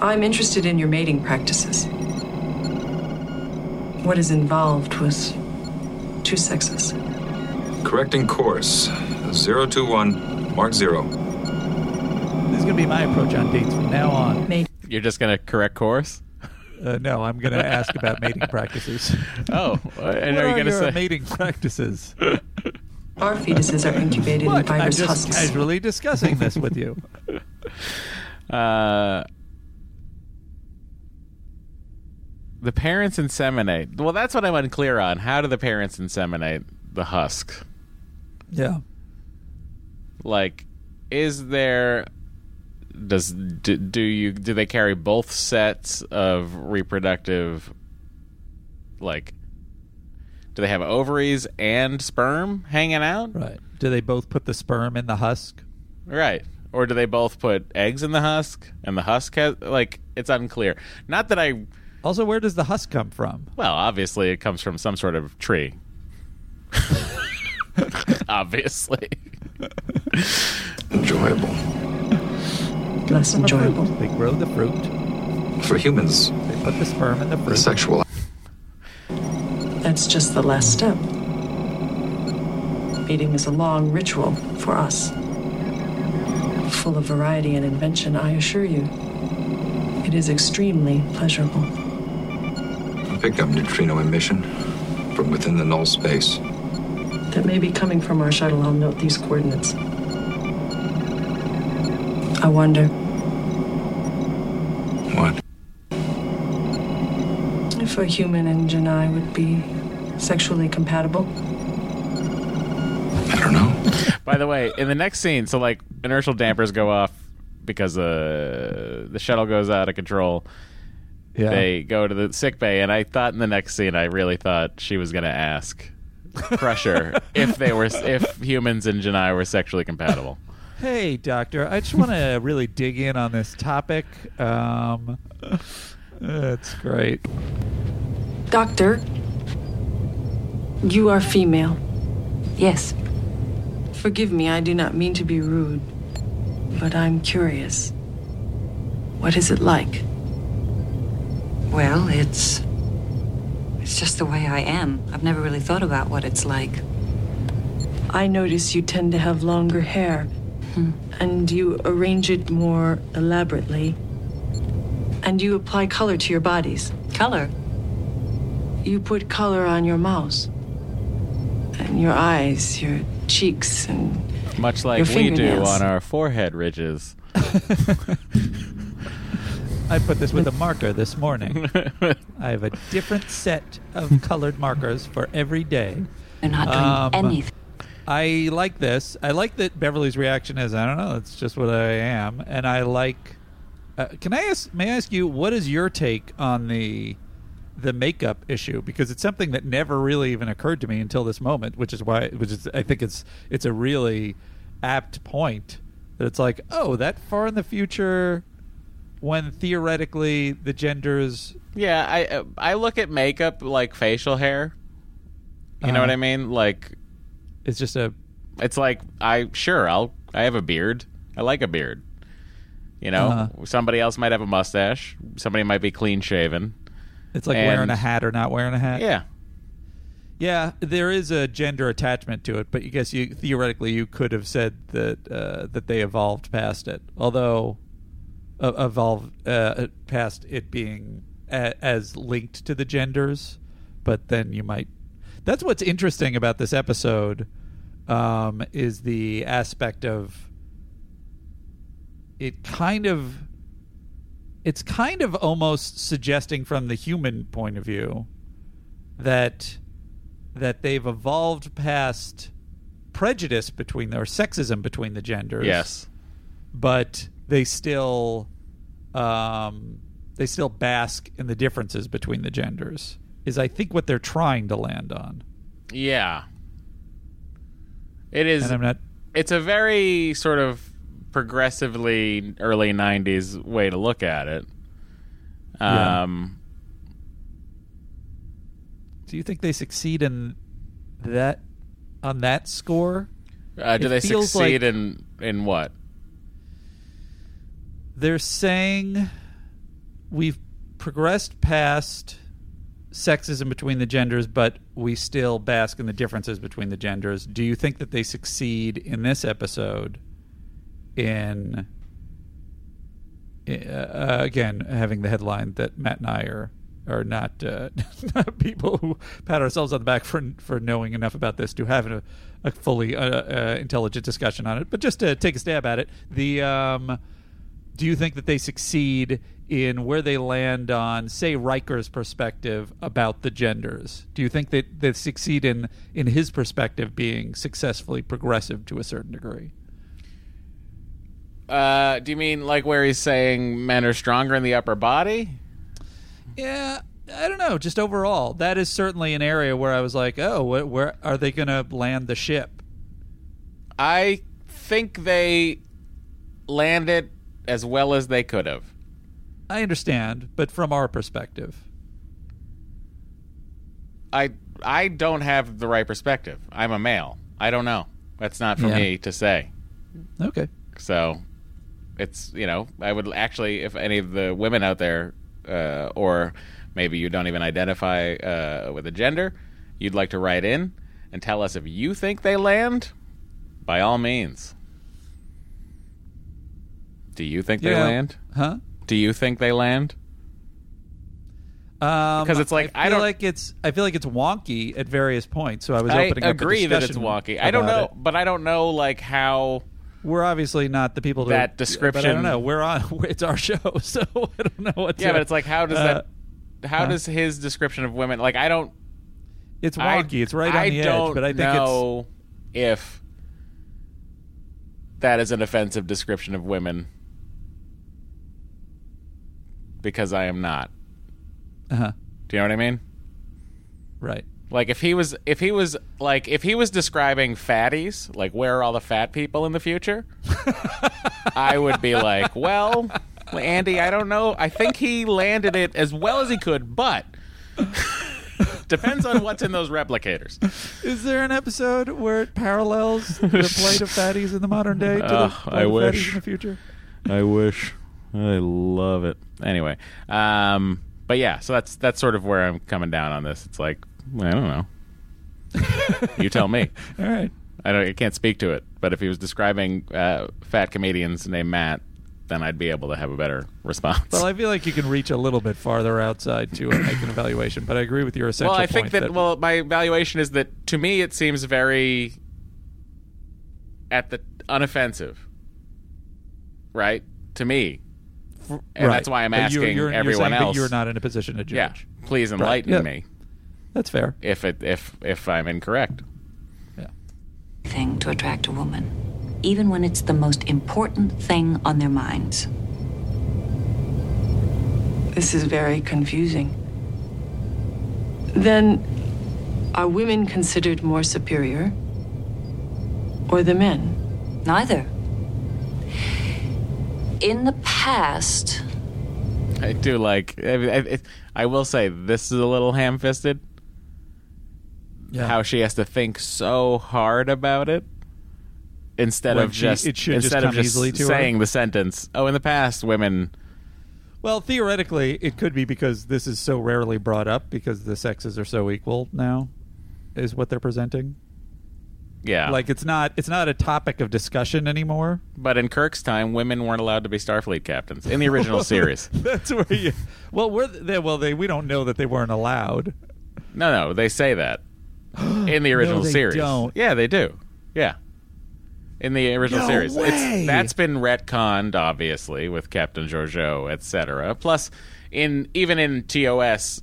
I'm interested in your mating practices. What is involved was two sexes? Correcting course. 021, mark zero. This is going to be my approach on dates from now on. Mate. You're just going to correct course? Uh, no, I'm going to ask about mating practices. Oh, and what are you going to your say? mating practices? Our fetuses are incubated in Look, I'm fibrous just husks. casually discussing this with you. Uh, the parents inseminate. Well, that's what I'm unclear on. How do the parents inseminate the husk? Yeah. Like, is there does do, do you do they carry both sets of reproductive like do they have ovaries and sperm hanging out Right. Do they both put the sperm in the husk? right or do they both put eggs in the husk and the husk has like it's unclear not that i Also, where does the husk come from? well obviously it comes from some sort of tree obviously Enjoyable. Less enjoyable. They grow the fruit. For humans, They put the sperm in the the fruit. sexual That's just the last step. Mating is a long ritual for us. Full of variety and invention, I assure you. It is extremely pleasurable. Picked up neutrino emission from within the null space. That may be coming from our shuttle. I'll note these coordinates. I wonder What? if a human and J'naii would be sexually compatible. I don't know. By the way, in the next scene, so like inertial dampers go off because uh, the shuttle goes out of control. Yeah. They go to the sick bay, and I thought in the next scene, I really thought she was going to ask Crusher if they were if humans and J'naii were sexually compatible. Hey, doctor. I just want to really dig in on this topic. Um, that's great. Doctor, you are female. Yes. Forgive me, I do not mean to be rude, but I'm curious. What is it like? Well, it's. It's just the way I am. I've never really thought about what it's like. I notice you tend to have longer hair, Hmm. and you arrange it more elaborately. And you apply color to your bodies. Color? You put color on your mouth, and your eyes, your cheeks, and Much like Your we do on our forehead ridges. I put this with a marker this morning. I have a different set of colored markers for every day. They're not doing anything. I like this. I like that Beverly's reaction is, I don't know, it's just what I am. And I like. Uh, can I ask? May I ask you what is your take on the the makeup issue? Because it's something that never really even occurred to me until this moment, which is why, which is I think it's it's a really apt point that it's like, oh, that far in the future, when theoretically the genders Yeah, I I look at makeup like facial hair. You know Uh-huh. what I mean? Like it's just a. It's like I sure I'll I have a beard. I like a beard. You know, Uh-huh. somebody else might have a mustache. Somebody might be clean shaven. It's like And- wearing a hat or not wearing a hat. Yeah. Yeah, there is a gender attachment to it, but I guess you theoretically you could have said that uh, that they evolved past it. Although uh, evolved uh, past it being a, as linked to the genders, but then you might. That's what's interesting about this episode um, is the aspect of it kind of it's kind of almost suggesting from the human point of view that that they've evolved past prejudice between or sexism between the genders. Yes. But they still um they still bask in the differences between the genders. Is I think what they're trying to land on. Yeah. It is. And I'm not It's a very sort of progressively early '90s way to look at it. Yeah. Um, do you think they succeed in that on that score? uh, do It they succeed like- in in what? They're saying we've progressed past sexism between the genders, but we still bask in the differences between the genders. Do you think that they succeed in this episode in uh, again having the headline that Matt and I are are not uh, not people who pat ourselves on the back for for knowing enough about this to have a, a fully uh, uh, intelligent discussion on it, but just to take a stab at it, the um, do you think that they succeed in where they land on, say, Riker's perspective about the genders? Do you think that they succeed in in his perspective being successfully progressive to a certain degree? Uh, do you mean like where he's saying men are stronger in the upper body? Yeah, I don't know. Just overall, that is certainly an area where I was like, oh, where, where are they going to land the ship? I think they landed as well as they could have. I understand, but from our perspective, I I don't have the right perspective. I'm a male. I don't know. That's not for Yeah. me to say. okay. So it's you know I would actually if any of the women out there uh, or maybe you don't even identify uh, with a gender, you'd like to write in and tell us if you think they land. By all means. Do you think they land? Huh? Do you think they land? Um, 'Cause it's like, I I feel don't- like it's I feel like it's wonky at various points. So I was I opening a agree that it's wonky. I don't know, it. but I don't know like how We're obviously not the people to, That But I don't know. We're on. It's our show, so I don't know what. Yeah, to- but it's like how does uh, that how huh? does his description of women like I don't It's I- wonky. it's right on I the don't edge, but I think know if that is an offensive description of women because I am not. uh Do you know what I mean? right. Like if he was if he was like if he was describing fatties, like where are all the fat people in the future? I would be like, well, Andy, I don't know. I think he landed it as well as he could, but depends on what's in those replicators. Is there an episode where it parallels the plight of fatties in the modern day to the Ugh, plight I of wish. fatties in the future? I wish. I love it. Anyway, um, but yeah, so that's that's sort of where I'm coming down on this. It's like I don't know. you tell me. All right. I don't. I can't speak to it. But if he was describing uh, fat comedians named Matt, then I'd be able to have a better response. Well, I feel like you can reach a little bit farther outside to make an evaluation, but I agree with your essential well, I think point that, well, my evaluation is that to me it seems very at the unoffensive, right? To me, and Right. that's why I'm But you're- asking you're- you're everyone saying that else. you're not in a position to Yeah, judge. please Right. enlighten Yeah. me That's fair. if it if if I'm incorrect. Yeah. thing to attract a woman, even when it's the most important thing on their minds. This is very confusing. Then, are women considered more superior? Or the men? Neither. In the past, I do like. I, I, I will say this is a little ham-fisted. Yeah. How she has to think so hard about it instead When of she- just it should just instead of just easily to her? saying the sentence. Oh, in the past, women. Well, theoretically, it could be because this is so rarely brought up because the sexes are so equal now, is what they're presenting. Yeah, Like it's not it's not a topic of discussion anymore. But in Kirk's time, women weren't allowed to be Starfleet captains in the original series. That's where you. Well, we're they, well they we don't know that they weren't allowed. No, no, they say that in the original No, they series. don't. Yeah, they do. Yeah, in the original No series, way. It's, that's been retconned, obviously, with Captain Georgiou, etc. Plus, in even in TOS,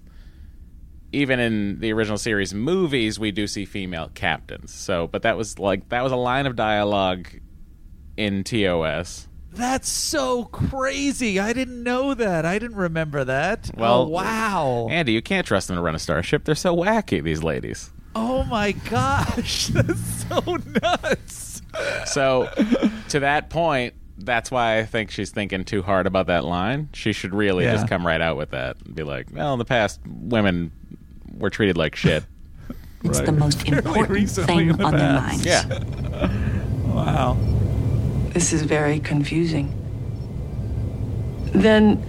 even in the original series movies, we do see female captains. So, but that was like that was a line of dialogue in TOS. That's so crazy. I didn't know that. I didn't remember that. Oh, well, oh, wow. Andy, you can't trust them to run a starship. They're so wacky, these ladies. Oh my gosh, that's so nuts. So, to that point, that's why I think she's thinking too hard about that line. She should really Yeah. just come right out with that and be like, "Well, in the past, women were treated like shit." it's the most important thing the on their past. minds. Yeah. Wow. This is very confusing. Then,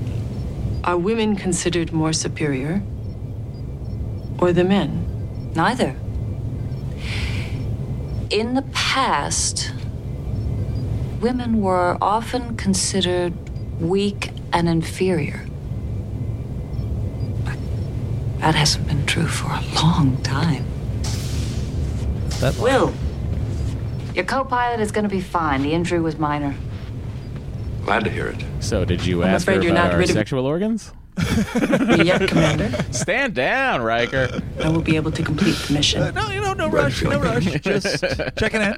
are women considered more superior? Or the men? Neither. In the past, women were often considered weak and inferior. But that hasn't been true for a long time. That Will, your co pilot is going to be fine. The injury was minor. Glad to hear it. So, did you I'm ask her afraid you're about not our rid of- sexual organs? Yet, Commander. Stand down, Riker. I will be able to complete the mission. Uh, no, you know, no rush, no rush. Just checking in.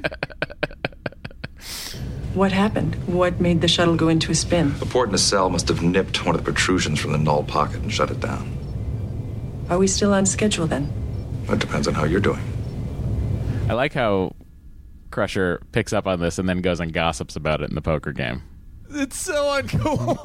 What happened? What made the shuttle go into a spin? The port nacelle must have nipped one of the protrusions from the null pocket and shut it down. Are we still on schedule then? That depends on how you're doing. I like how Crusher picks up on this and then goes and gossips about it in the poker game. It's so uncool.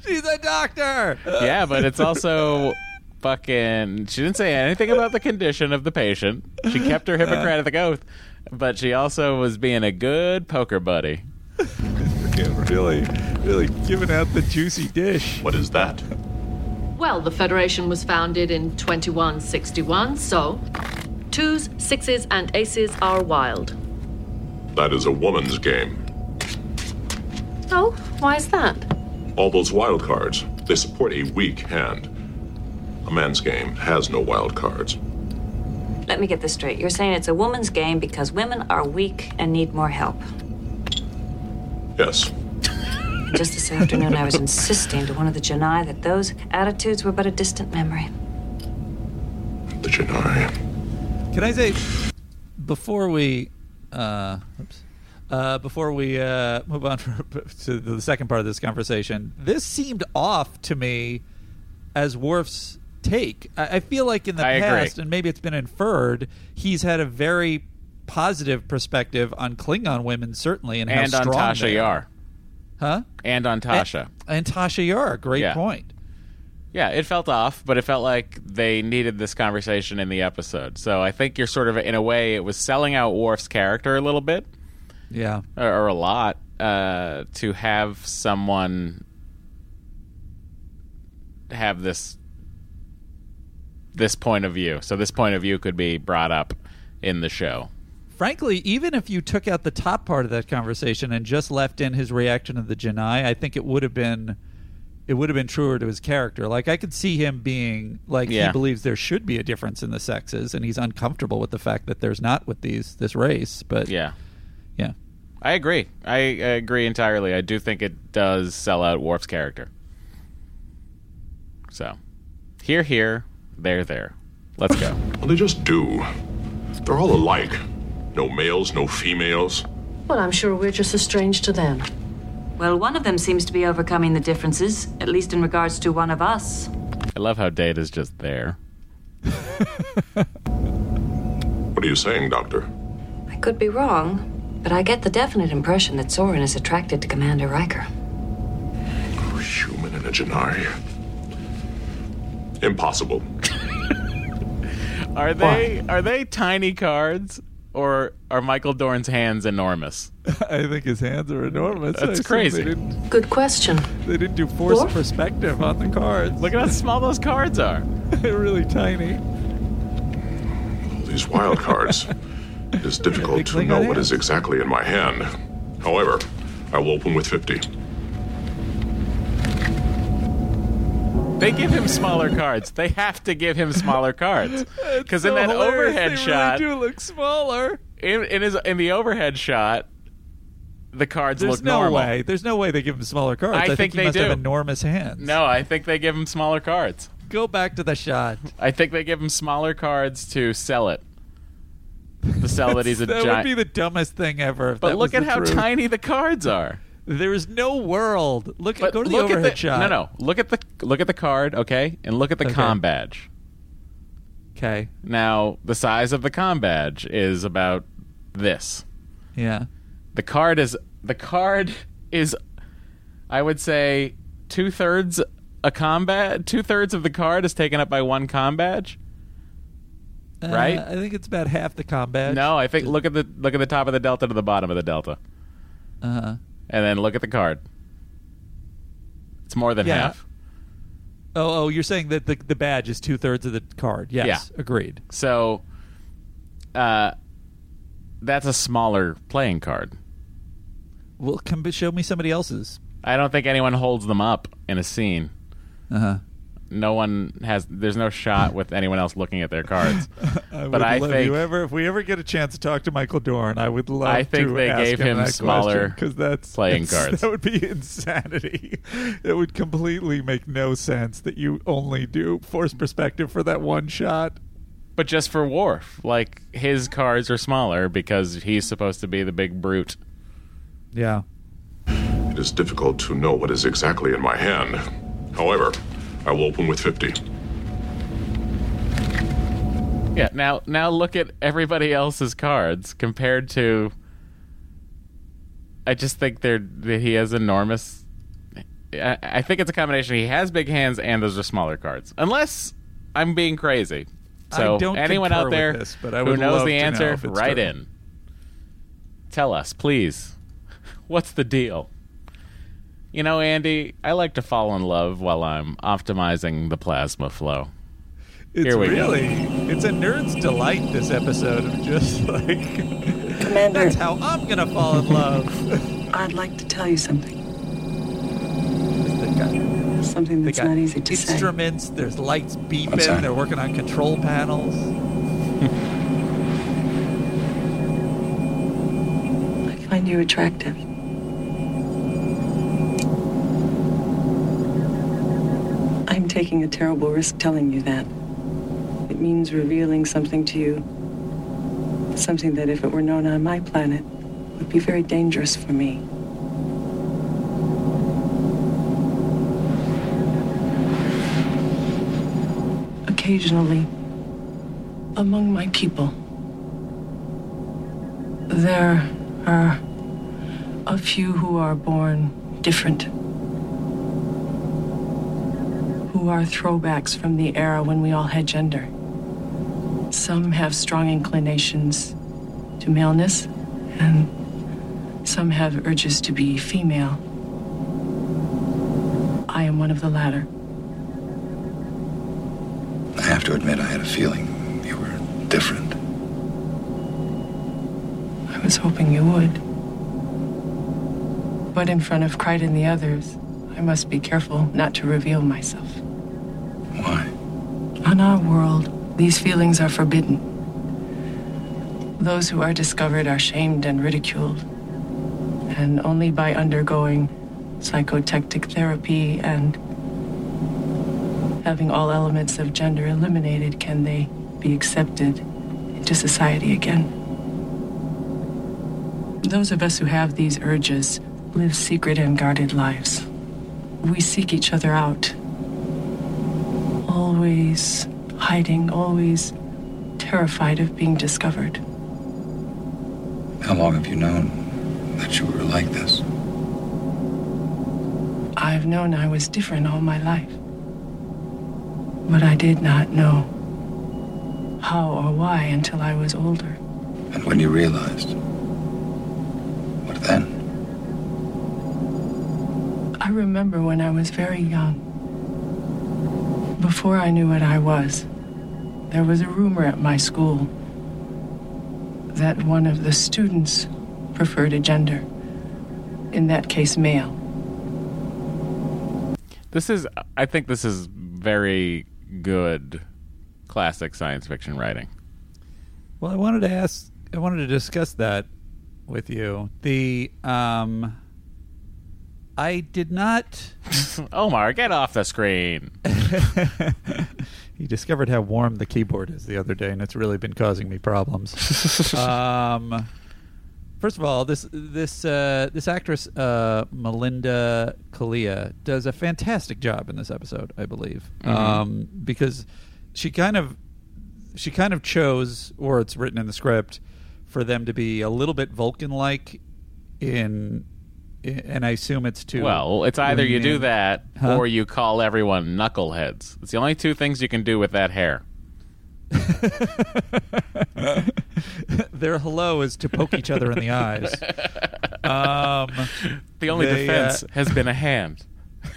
She's a doctor. Yeah, but it's also fucking. She didn't say anything about the condition of the patient. She kept her Hippocratic oath, but she also was being a good poker buddy. really, really giving out the juicy dish. What is that? Well, the Federation was founded in 2161, so twos, sixes, and aces are wild. That is a woman's game. Oh, why is that? All those wild cards, they support a weak hand. A man's game has no wild cards. Let me get this straight. You're saying it's a woman's game because women are weak and need more help. Yes. Just this afternoon, I was insisting to one of the J'naii that those attitudes were but a distant memory. The J'naii. Can I say before we, uh, oops, uh, before we uh, move on for, to the second part of this conversation, this seemed off to me as Worf's take. I, I feel like in the I agree. past, and maybe it's been inferred, he's had a very positive perspective on Klingon women, certainly, and, how and on strong Tasha they are. Yar. Huh? And on Tasha. And, and Tasha Yar, great Yeah. point. Yeah, it felt off, but it felt like they needed this conversation in the episode. So I think you're sort of, in a way, it was selling out Worf's character a little bit, Yeah. or, or a lot, uh, to have someone have this this point of view. So this point of view could be brought up in the show. Frankly, even if you took out the top part of that conversation and just left in his reaction to the J'naii, I think it would have been it would have been truer to his character. Like I could see him being like Yeah. he believes there should be a difference in the sexes and he's uncomfortable with the fact that there's not with these this race. But Yeah. yeah. I agree. I, I agree entirely. I do think it does sell out Worf's character. So, here, here, there, there. Let's go. Well, they just do. They're all alike. No males, no females. Well, I'm sure we're just as strange to them. Well, one of them seems to be overcoming the differences, at least in regards to one of us. I love how Data's just there. What are you saying, Doctor? I could be wrong, but I get the definite impression that Soren is attracted to Commander Riker. Oh, human in a J'naii. Impossible. Are they are they tiny cards or are Michael Dorn's hands enormous? I think his hands are enormous. That's I crazy. Good question. they didn't do forced Worf? perspective on the cards. Look at how small those cards are. They're really tiny. These wild cards. it is difficult to know what hands. is exactly in my hand. However, I will open with 50. They give him smaller cards. They have to give him smaller cards because in so that hilarious. overhead they shot, really do look smaller. in, in his in the overhead shot, the cards There's look no normal. way. There's no way they give him smaller cards. I I, think he they must do. have enormous hands. No, I think they give him smaller cards. Go back to the shot. I think they give him smaller cards to sell it. To sell that he's a that giant. would be the dumbest thing ever. If but that look at how truth. tiny the cards are. There is no world. Look, But go to the look overhead at the, shot. No, no. Look at the look at the card, okay, and look at the Okay. com badge. Okay. Now, the size of the com badge is about this. Yeah. The card is the card is, I would say, two thirds a com badge. Two thirds of the card is taken up by one com badge. Uh, Right? I think it's about half the com badge. No, I think look at the look at the top of the delta to the bottom of the delta, Uh-huh. And then look at the card. It's more than Yeah. half. Oh, oh, you're saying that the the badge is two thirds of the card? Yes, Yeah. agreed. So, uh, that's a smaller playing card. Well, come show me somebody else's. I don't think anyone holds them up in a scene. Uh huh. No one has. There's no shot with anyone else looking at their cards. I but would I love think you ever if we ever get a chance to talk to Michael Dorn, I would love. I think to they ask gave him that smaller because that's playing that's- cards. That would be insanity. It would completely make no sense that you only do force perspective for that one shot. but just for Worf, like his cards are smaller because he's supposed to be the big brute. Yeah. It is difficult to know what is exactly in my hand. However, I will open with 50. Yeah. Now, now look at everybody else's cards compared to. I just think they're that he has enormous. I, I think it's a combination. He has big hands, and those are smaller cards. Unless I'm being crazy. So I don't anyone out there this, but I who knows the to know answer, if write true. in. Tell us, please. What's the deal? You know, Andy, I like to fall in love while I'm optimizing the plasma flow. It's Here we go. really it's a nerd's delight this episode of just like Commander. That's how I'm gonna fall in love. I'd like to tell you something. Something they not easy to say. instruments, there's lights What's beeping, that? they're working on control panels. I find you attractive. I'm taking a terrible risk telling you that. It means revealing something to you. Something that, if it were known on my planet, would be very dangerous for me. occasionally among my people. There are a few who are born different, who are throwbacks from the era when we all had gender. Some have strong inclinations to maleness, and some have urges to be female. I am one of the latter. I have to admit, I had a feeling you were different. I was hoping you would. But in front of Krite and the others, I must be careful not to reveal myself. Why? On our world, these feelings are forbidden. Those who are discovered are shamed and ridiculed. And only by undergoing psychotectic therapy and having all elements of gender eliminated can they be accepted into society again. Those of us who have these urges live secret and guarded lives. We seek each other out. Always hiding, always terrified of being discovered. How long have you known that you were like this? I've known I was different all my life. But I did not know how or why until I was older. And when you realized, what then? I remember when I was very young. Before I knew what I was, there was a rumor at my school that one of the students preferred a gender. In that case, male. This is, I think, this is very good classic science fiction writing. Well, I wanted to ask, I wanted to discuss that with you. The, um, I did not. Omar, get off the screen. he discovered how warm the keyboard is the other day, and it's really been causing me problems. um, first of all, this this uh, this actress uh, Melinda Culea does a fantastic job in this episode, I believe, Mhm. um, because she kind of she kind of chose, or it's written in the script, for them to be a little bit Vulcan-like in. in- And I assume it's to Well, it's either you do that Huh? or you call everyone knuckleheads. It's the only two things you can do with that hair. their hello is to poke each other in the eyes. Um, The only they, defense uh, has been a hand.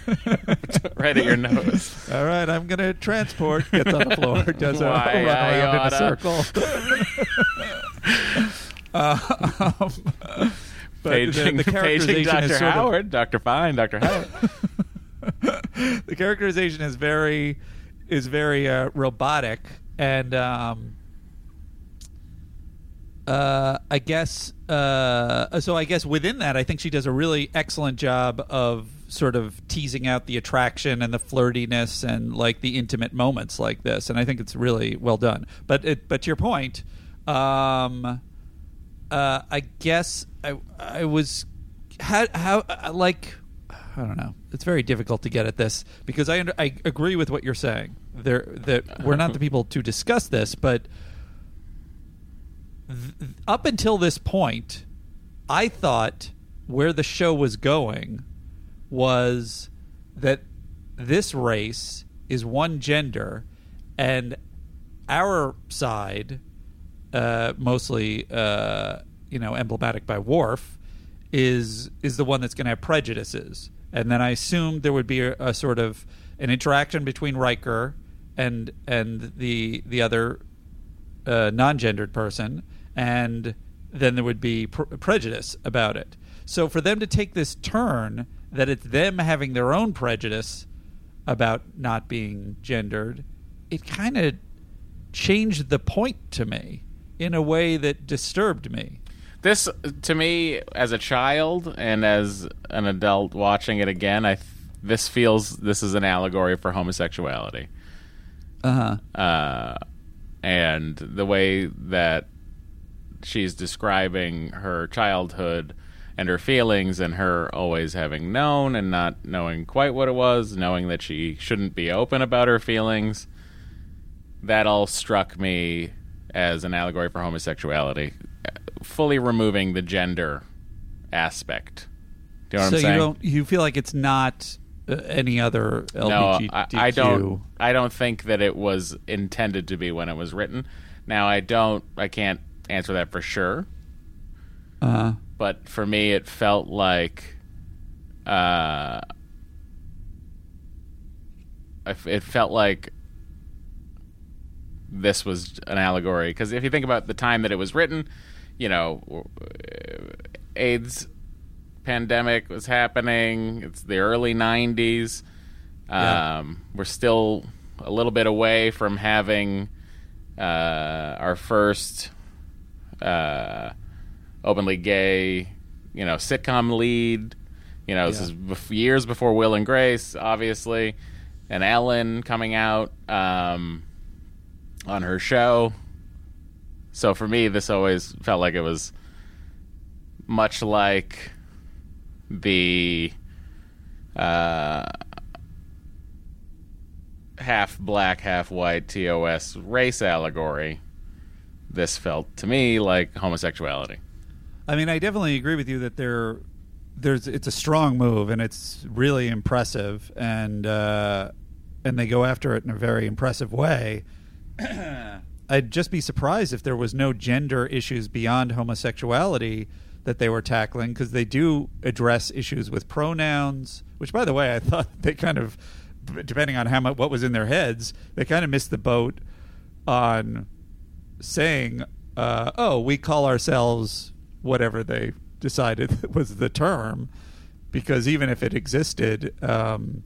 right at your nose. All right, I'm going to transport. Gets on the floor, does a Why, run around in a circle. um, but Paging, the, the paging characterization is Dr. sort of- Howard, Dr. Fine, Dr. Howard. the characterization is very is very uh, robotic and um uh I guess uh so I guess within that I think she does a really excellent job of sort of teasing out the attraction and the flirtiness and like the intimate moments like this and I think it's really well done but it but to your point um uh I guess I I was how how uh, like I don't know. It's very difficult to get at this because I under, I agree with what you're saying. There that we're not the people to discuss this, but th- up until this point, I thought where the show was going was that this race is one gender and our side uh, mostly uh, you know emblematic by Worf is is the one that's going to have prejudices and then I assumed there would be a, a sort of an interaction between Riker and and the the other uh, non-gendered person, and then there would be pr- prejudice about it. So for them to take this turn that it's them having their own prejudice about not being gendered, it kind of changed the point to me in a way that disturbed me. This, to me, as a child and as an adult watching it again, I this feels this is an allegory for homosexuality. Uh-huh. Uh And the way that she's describing her childhood and her feelings, and her always having known and not knowing quite what it was, knowing that she shouldn't be open about her feelings. that all struck me as an allegory for homosexuality, fully removing the gender aspect. Do you know what so I'm saying? you don't you feel like it's not uh, any other no, LGBTQ. I, I don't. I don't think that it was intended to be when it was written. Now, I don't. I can't answer that for sure. Uh, but for me, it felt like. Uh, it felt like this was an allegory because if you think about the time that it was written, you know, AIDS pandemic was happening. It's the early '90s. Yeah. Um, We're still a little bit away from having uh, our first uh, openly gay, you know, sitcom lead. You know, this Yeah. is bef- years before Will and Grace, obviously, and Ellen coming out um, on her show. So for me, this always felt like it was much like the uh, half black, half white TOS race allegory. This felt to me like homosexuality. I mean, I definitely agree with you that there, there's it's a strong move and it's really impressive, and uh, and they go after it in a very impressive way. I'd just be surprised if there was no gender issues beyond homosexuality that they were tackling because they do address issues with pronouns. Which, by the way, I thought they kind of, depending on how much what was in their heads, they kind of missed the boat on saying, uh, "Oh, we call ourselves whatever they decided was the term," because even if it existed um,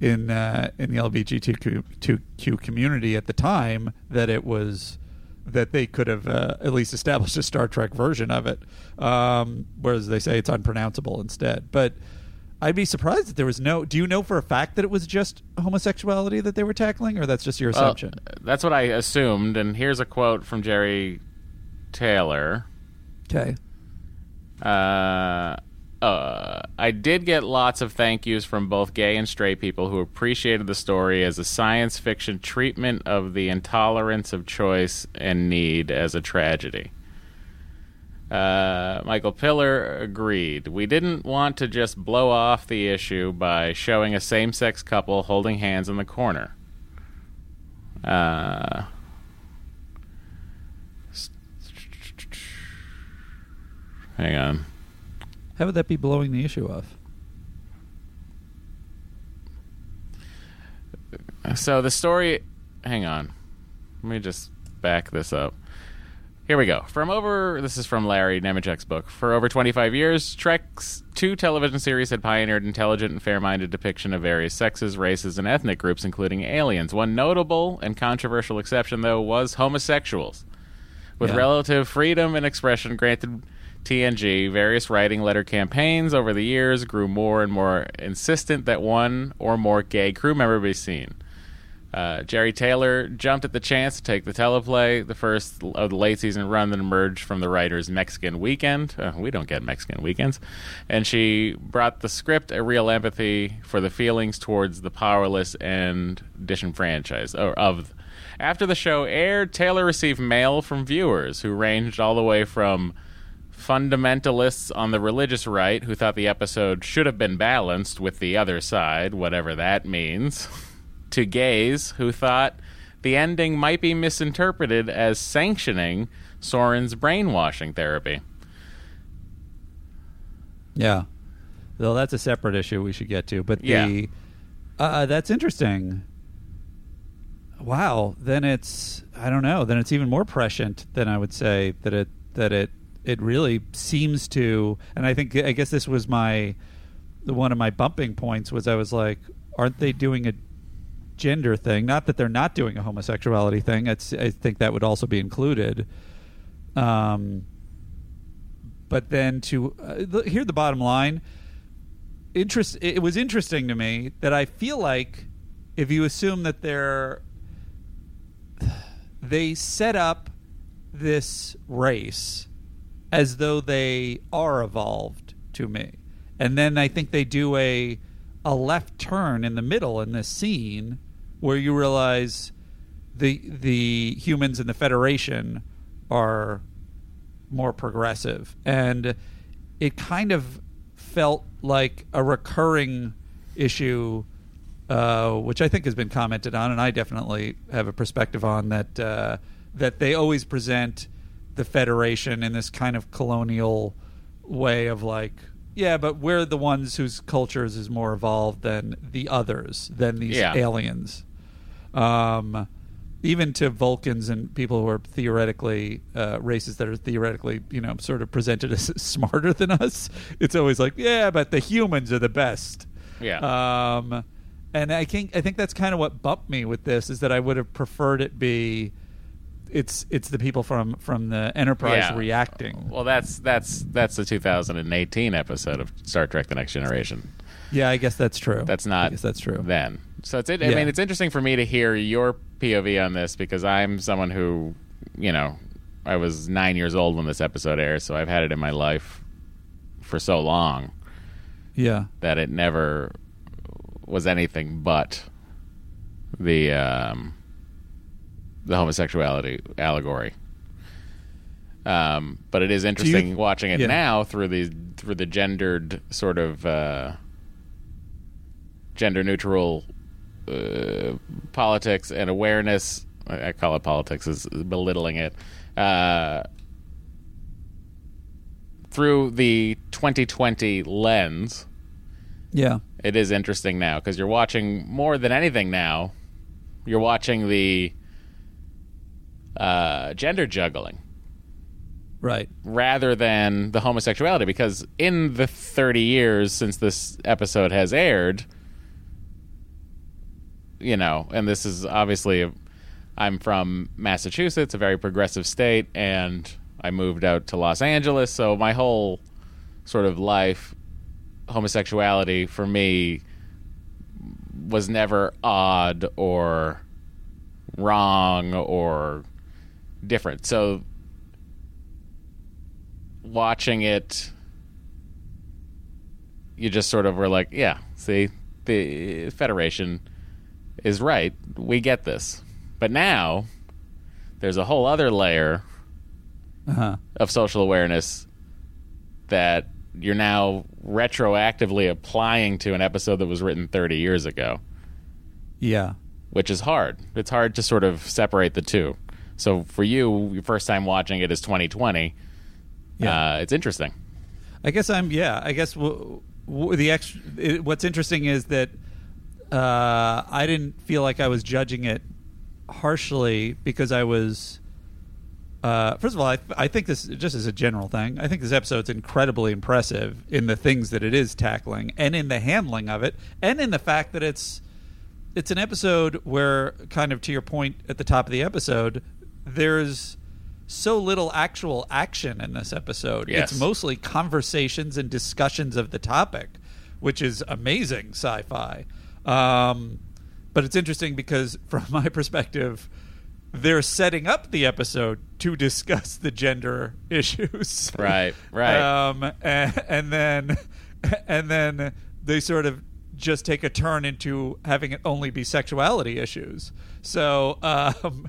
in uh, in the LGBTQ community at the time, that it was that they could have uh, at least established a Star Trek version of it, um, whereas they say it's unpronounceable instead. But I'd be surprised that there was no. Do you know for a fact that it was just homosexuality that they were tackling, or that's just your Well, assumption? that's what I assumed. And here's a quote from Jeri Taylor. Okay. Uh, uh, I did get lots of thank yous from both gay and straight people who appreciated the story as a science fiction treatment of the intolerance of choice and need as a tragedy. Uh, Michael Piller agreed. We didn't want to just blow off the issue by showing a same sex couple holding hands in the corner. Uh, hang on. How would that be blowing the issue off? So the story. Hang on. Let me just back this up. Here we go. From over. This is from Larry Nemecek's book. For over 25 years, Trek's two television series had pioneered intelligent and fair minded depiction of various sexes, races, and ethnic groups, including aliens. One notable and controversial exception, though, was homosexuals. With Yeah. relative freedom and expression granted TNG, various writing letter campaigns over the years grew more and more insistent that one or more gay crew member be seen. Uh, Jeri Taylor jumped at the chance to take the teleplay, the first of the late season run that emerged from the writer's Mexican Weekend. Uh, we don't get Mexican weekends. And she brought the script a real empathy for the feelings towards the powerless and disenfranchised. Or of. After the show aired, Taylor received mail from viewers who ranged all the way from fundamentalists on the religious right who thought the episode should have been balanced with the other side, whatever that means, to gays who thought the ending might be misinterpreted as sanctioning Soren's brainwashing therapy. Yeah. Though that's a separate issue we should get to. But the Yeah. uh, that's interesting. Wow. Then it's I don't know. Then it's even more prescient than I would say that it that it it really seems to. And I think I guess this was my one of my bumping points was I was like, aren't they doing a gender thing? Not that they're not doing a homosexuality thing. It's I think that would also be included. Um, but then to uh, hear the bottom line interest it was interesting to me that i feel like if you assume that they're they set up this race as though they are evolved to me and then i think they do a a left turn in the middle in this scene where you realize the the humans in the Federation are more progressive, and it kind of felt like a recurring issue, uh, which I think has been commented on, and I definitely have a perspective on that. Uh, that they always present the Federation in this kind of colonial way of like, yeah, but we're the ones whose cultures is more evolved than the others, than these Yeah. aliens. Um, even to Vulcans and people who are theoretically uh, races that are theoretically, you know, sort of presented as smarter than us, it's always like, yeah, but the humans are the best. Yeah. Um, and I think I think that's kind of what bumped me with this is that I would have preferred it be, it's it's the people from from the Enterprise Yeah. reacting. Well, that's that's that's the 2018 episode of Star Trek: The Next Generation. Yeah, I guess that's true. That's not. I guess that's true. Then, so it's. It, I Yeah. mean, it's interesting for me to hear your POV on this because I'm someone who, you know, I was nine years old when this episode aired, so I've had it in my life for so long Yeah. that it never was anything but the um, the homosexuality allegory. Um, but it is interesting watching it yeah. now through the through the gendered sort of uh, gender neutral uh, politics and awareness. I I call it politics is belittling it. Uh, through the 2020 lens, Yeah. it is interesting now because you're watching more than anything now. You're watching the uh, gender juggling Right. rather than the homosexuality because in the 30 years since this episode has aired you know and this is obviously i'm from massachusetts a very progressive state and i moved out to los angeles so my whole sort of life homosexuality for me was never odd or wrong or different. So watching it you just sort of were like yeah see the federation is right. We get this. But now there's a whole other layer Uh-huh. of social awareness that you're now retroactively applying to an episode that was written 30 years ago. Yeah. which is hard. It's hard to sort of separate the two so for you your first time watching it is 2020 Yeah. uh, it's interesting I guess I'm yeah. I guess w- w- the ex- it, what's interesting is that uh, I didn't feel like I was judging it harshly because I was. Uh, first of all, I, I think this just as a general thing. I think this episode's incredibly impressive in the things that it is tackling, and in the handling of it, and in the fact that it's it's an episode where, kind of to your point at the top of the episode, there's so little actual action in this episode. Yes. It's mostly conversations and discussions of the topic, which is amazing sci-fi. Um, but it's interesting because, from my perspective, they're setting up the episode to discuss the gender issues. Right, right. Um, and, and then, and then they sort of just take a turn into having it only be sexuality issues. So, um,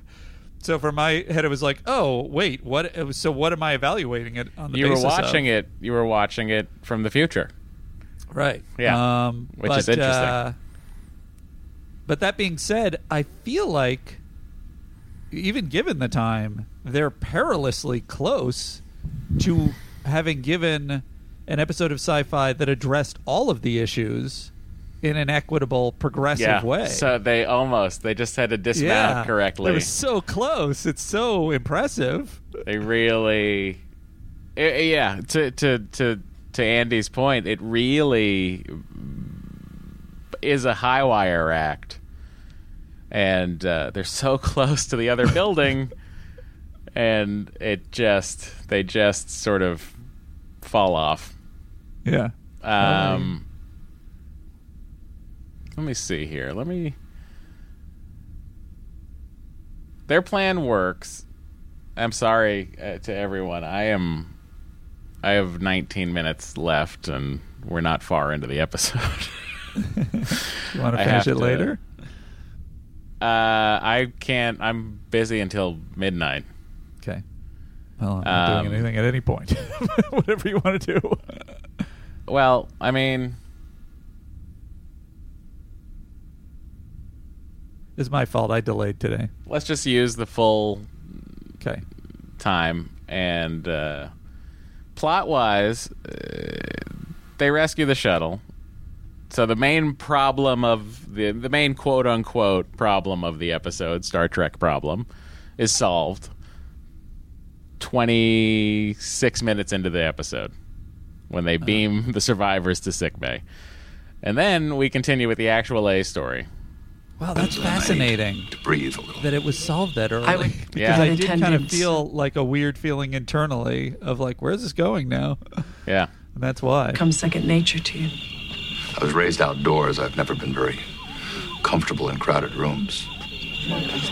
so for my head, it was like, oh wait, what? So what am I evaluating it on the you were basis of? watching it you were watching it from the future Right. Yeah. Um, Which but, is interesting. uh, but that being said, I feel like, even given the time, they're perilously close to having given an episode of sci fi that addressed all of the issues in an equitable, progressive yeah way. so they almost they just had to dismount yeah. correctly It was so close. It's so impressive. they really i- i- yeah to to to to andy's point it really is a high wire act and uh, they're so close to the other building and it just they just sort of fall off Yeah. um let me see here let me their plan works i'm sorry uh, to everyone i am i have 19 minutes left and we're not far into the episode You want to finish it to- later? Uh, I can't. I'm busy until midnight. Okay. Well, I'm not Um, doing anything at any point. Whatever you want to do. Well, I mean, It's my fault. I delayed today. let's just use the full Okay. time and uh, plot wise uh, they rescue the shuttle so the main problem of the the main quote unquote problem of the episode star trek problem is solved 26 minutes into the episode when they beam the survivors to sickbay and then we continue with the actual a story Wow, that's fascinating. To breathe a little. That it was solved that early. I would because Yeah. I did kind of feel like a weird feeling internally of like, where's this going now? yeah And that's why. Comes second nature to you. I was raised outdoors. I've never been very comfortable in crowded rooms. That's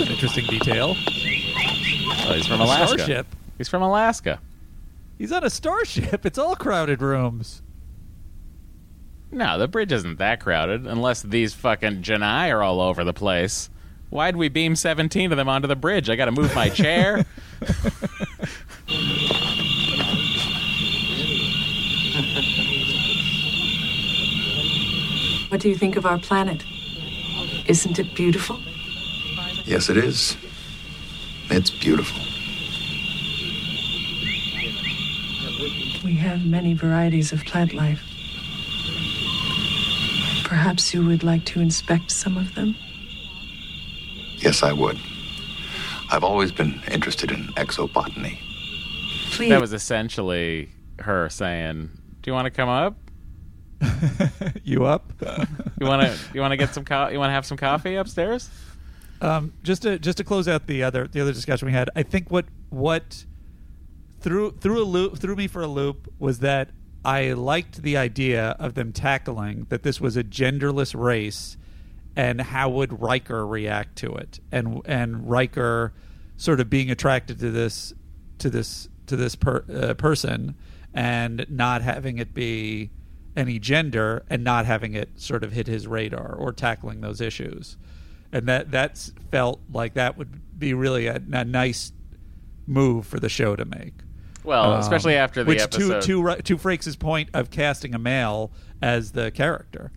an interesting detail. oh, he's from alaska Starship. he's from alaska He's on a starship. It's all crowded rooms. No, the bridge isn't that crowded unless these fucking J'naii are all over the place. Why'd we beam 17 of them onto the bridge? I gotta move my chair. What do you think of our planet? Isn't it beautiful? Yes, it is. It's beautiful. We have many varieties of plant life. Perhaps you would like to inspect some of them? Yes, I would. I've always been interested in exobotany. Please. that was essentially her saying, "Do you want to come up? you up? You want to you want to get some co- you want to have some coffee upstairs?" Um, just to just to close out the other the other discussion we had, I think what what threw threw a loop threw me for a loop was that I liked the idea of them tackling that this was a genderless race, and how would Riker react to it, and and Riker sort of being attracted to this to this to this per, uh, person, and not having it be any gender, and not having it sort of hit his radar or tackling those issues and that that's felt like that would be really a, a nice move for the show to make. Well, Um, especially after the which episode. to to to Frakes' point of casting a male as the character.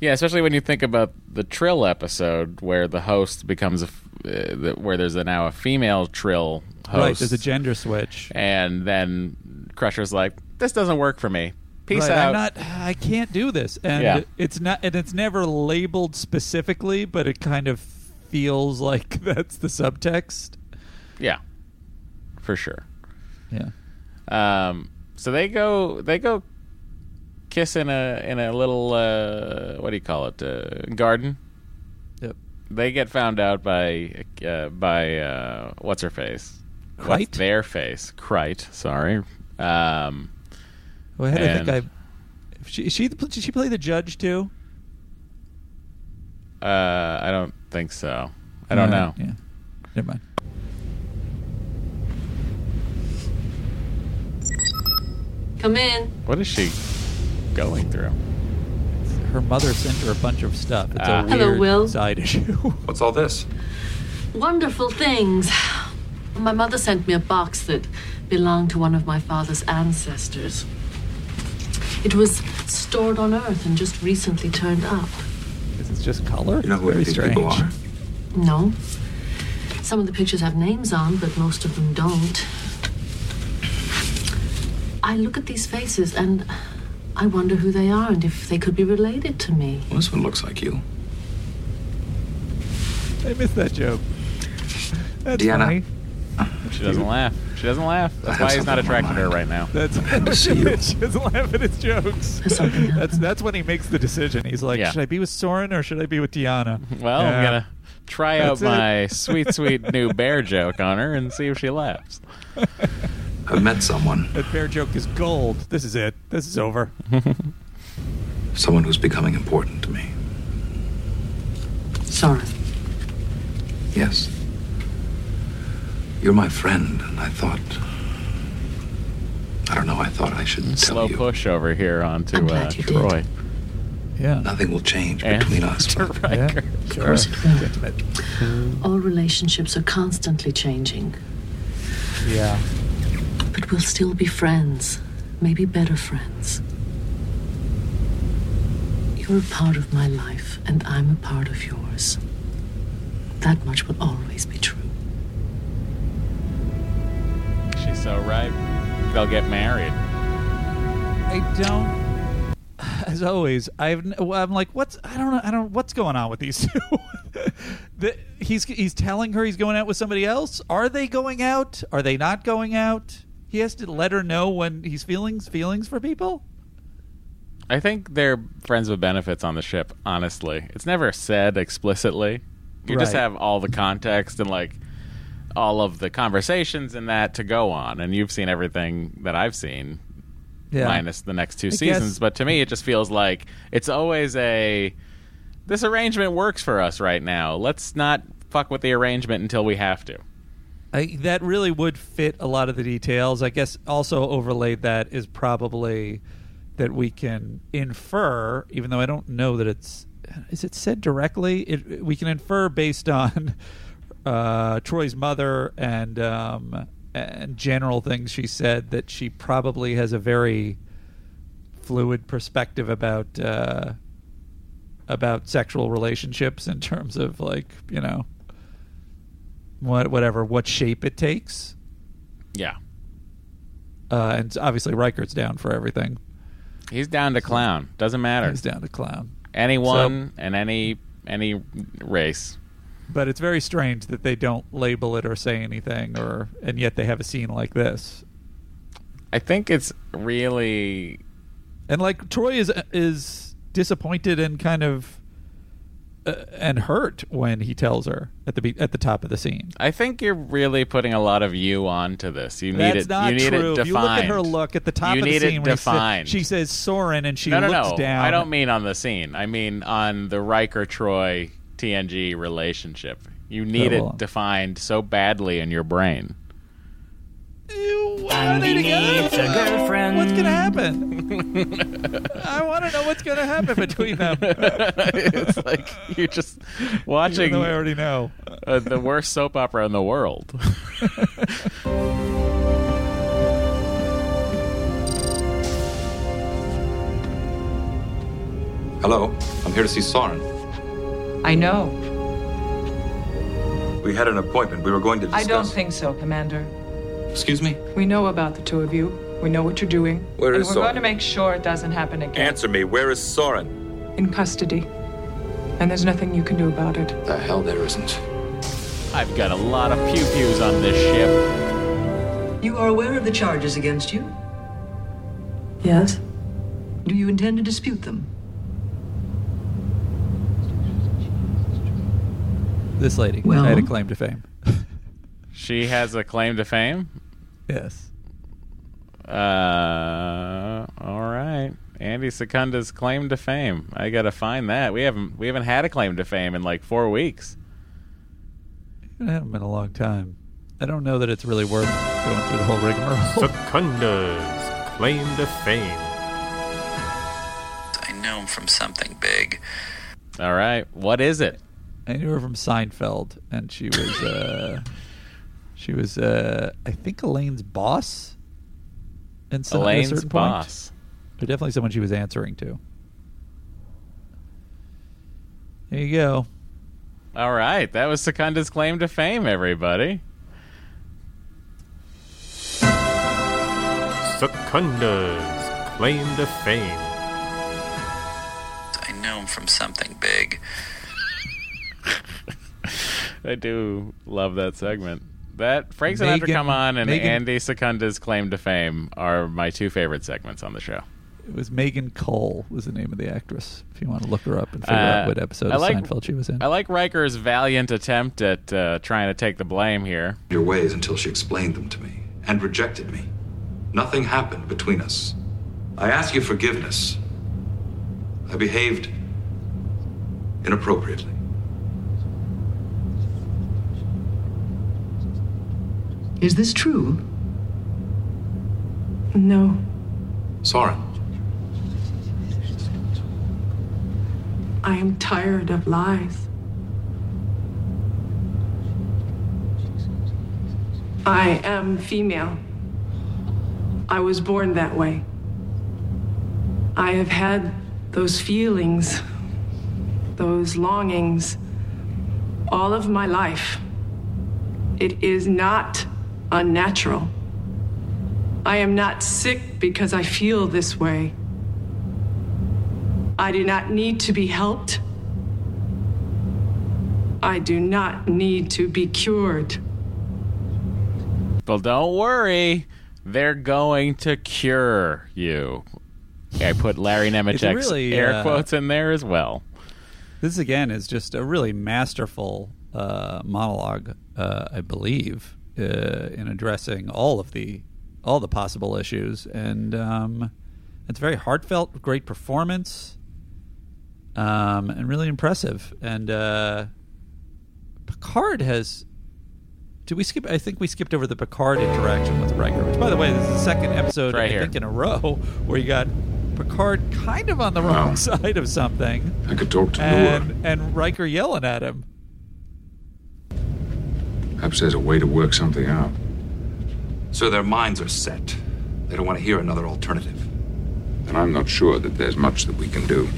Yeah, especially when you think about the Trill episode where the host becomes a uh, where there's a, now a female Trill host. Right, there's a gender switch. and then Crusher's like, "This doesn't work for me. Peace Right, out." I'm not. I can't do this, and Yeah. it's not. And it's never labeled specifically, but it kind of feels like that's the subtext. Yeah, for sure. Yeah. Um, so they go they go kiss in a in a little uh, what do you call it uh, garden. Yep. They get found out by uh, by uh, what's her face, Krite? What's their face, Krite. Sorry. Um, Well, I, had, think I. She, she did she play the judge too? Uh, I don't think so. I don't know. Yeah. Never mind. Come in. What is she going through? Her mother sent her a bunch of stuff. It's Ah. a weird Hello, Will. side issue. What's all this? Wonderful things. My mother sent me a box that belonged to one of my father's ancestors. It was stored on Earth and just recently turned up. it's just color. You know who Very these people are? No. Some of the pictures have names on, but most of them don't. I look at these faces and I wonder who they are and if they could be related to me. Well, this one looks like you. I missed that joke. That's Deanna. funny. She doesn't laugh. She doesn't laugh. That's why he's not something on my attracted to her right now. That's Good to she doesn't laugh at his jokes. That's that's when he makes the decision. He's like, Yeah. should I be with Soren or should I be with Deanna? Well, I'm Yeah. gonna try out it. my sweet, sweet new bear joke on her and see if she laughs. I've met someone, That bear joke is gold. This is it. This is over. someone who's becoming important to me. Sorry. Yes. You're my friend, and I thought. I don't know, I thought I should tell Slow you. push over here onto I'm uh, glad you did. Troi. Yeah. Nothing will change And between us. to Riker. Of course it. All relationships are constantly changing, Yeah. But we'll still be friends. Maybe better friends. You're a part of my life, and I'm a part of yours. That much will always be true. She's so right. They'll get married. I don't. As always, I've I'm like, what's I don't know, I don't what's going on with these two. the, he's he's telling her he's going out with somebody else. Are they going out? Are they not going out? He has to let her know when he's feelings feelings for people. I think they're friends with benefits on the ship, honestly. It's never said explicitly. You just have all the context and like all of the conversations and that to go on. And you've seen everything that I've seen. Yeah. Minus the next two I seasons. guess- But to me it just feels like it's always a this arrangement works for us right now. Let's not fuck with the arrangement until we have to. I, that really would fit a lot of the details. I guess also overlaid that is probably that we can infer, even though I don't know that it's is it said directly. It, we can infer based on uh, Troi's mother and um, and general things she said that she probably has a very fluid perspective about uh, about sexual relationships in terms of like you know what whatever what shape it takes. Yeah. Uh, and obviously Riker's down for everything. He's down to clown. Doesn't matter. He's down to clown. Anyone and any any race. But it's very strange that they don't label it or say anything, or and yet they have a scene like this. I think it's really And like Troi is is disappointed and kind of uh, and hurt when he tells her at the be- at the top of the scene. I think you're really putting a lot of you onto this. You need That's it. not you need true. it defined. you look at her look at the top You of the need scene, it sa- defined. she says Soren, and she no, no, looks no. down. I don't mean on the scene. I mean on the Riker Troi TNG relationship. You need Oh, well. it defined so badly in your brain. And he needs a girlfriend. What's gonna happen? I want to know what's gonna happen between them. it's like you're just watching. Even though I already know. uh, the worst soap opera in the world. Hello, I'm here to see Soren. I know. We had an appointment. We were going to discuss. I don't think so, Commander. Excuse me? We know about the two of you. We know what you're doing. Where and is we're Soren? going to make sure it doesn't happen again. Answer me. Where is Soren? In custody. And there's nothing you can do about it. The hell there isn't. I've got a lot of pew pews on this ship. You are aware of the charges against you? Yes? Do you intend to dispute them? This lady Well- had a claim to fame. She has a claim to fame. Yes. Uh, all right. Andy Secunda's claim to fame. I gotta find that. We haven't we haven't had a claim to fame in like four weeks. It hasn't been a long time. I don't know that it's really worth going through the whole rigmarole. Secunda's claim to fame. I know him from something big. All right. What is it? I knew her from Seinfeld, and she was uh, she was uh, I think Elaine's boss. And some, at a Elaine's certain point. boss. Definitely someone she was answering to. There you go. All right. That was Secunda's claim to fame, everybody. Secunda's claim to fame. I know him from something big. I do love that segment. That Frank Sinatra Megan- come on and Megan- Andy Secunda's claim to fame are my two favorite segments on the show. It was Megan Cole was the name of the actress. If you want to look her up and figure Uh, out what episode I of like- Seinfeld she was in. I like Riker's valiant attempt at uh, trying to take the blame here. Your ways until she explained them to me and rejected me. Nothing happened between us. I ask your forgiveness. I behaved inappropriately. Is this true? No. Soren, I am tired of lies. I am female. I was born that way. I have had those feelings, those longings, all of my life. It is not unnatural. I am not sick because I feel this way. I do not need to be helped. I do not need to be cured. Well, don't worry. They're going to cure you. I put Larry Nemecek's really, air uh, quotes in there as well. This again is just a really masterful uh, monologue, uh, I believe, uh, in addressing all of the all the possible issues, and um, it's very heartfelt, great performance, um, and really impressive. And uh, Picard has. Did we skip? I think we skipped over the Picard interaction with Riker. Which, by the way, this is the second episode Right I here. think in a row where you got Picard kind of on the wrong Wow. side of something. I could talk to and, and Riker yelling at him. Perhaps there's a way to work something out. So their minds are set. They don't want to hear another alternative. And I'm not sure that there's much that we can do.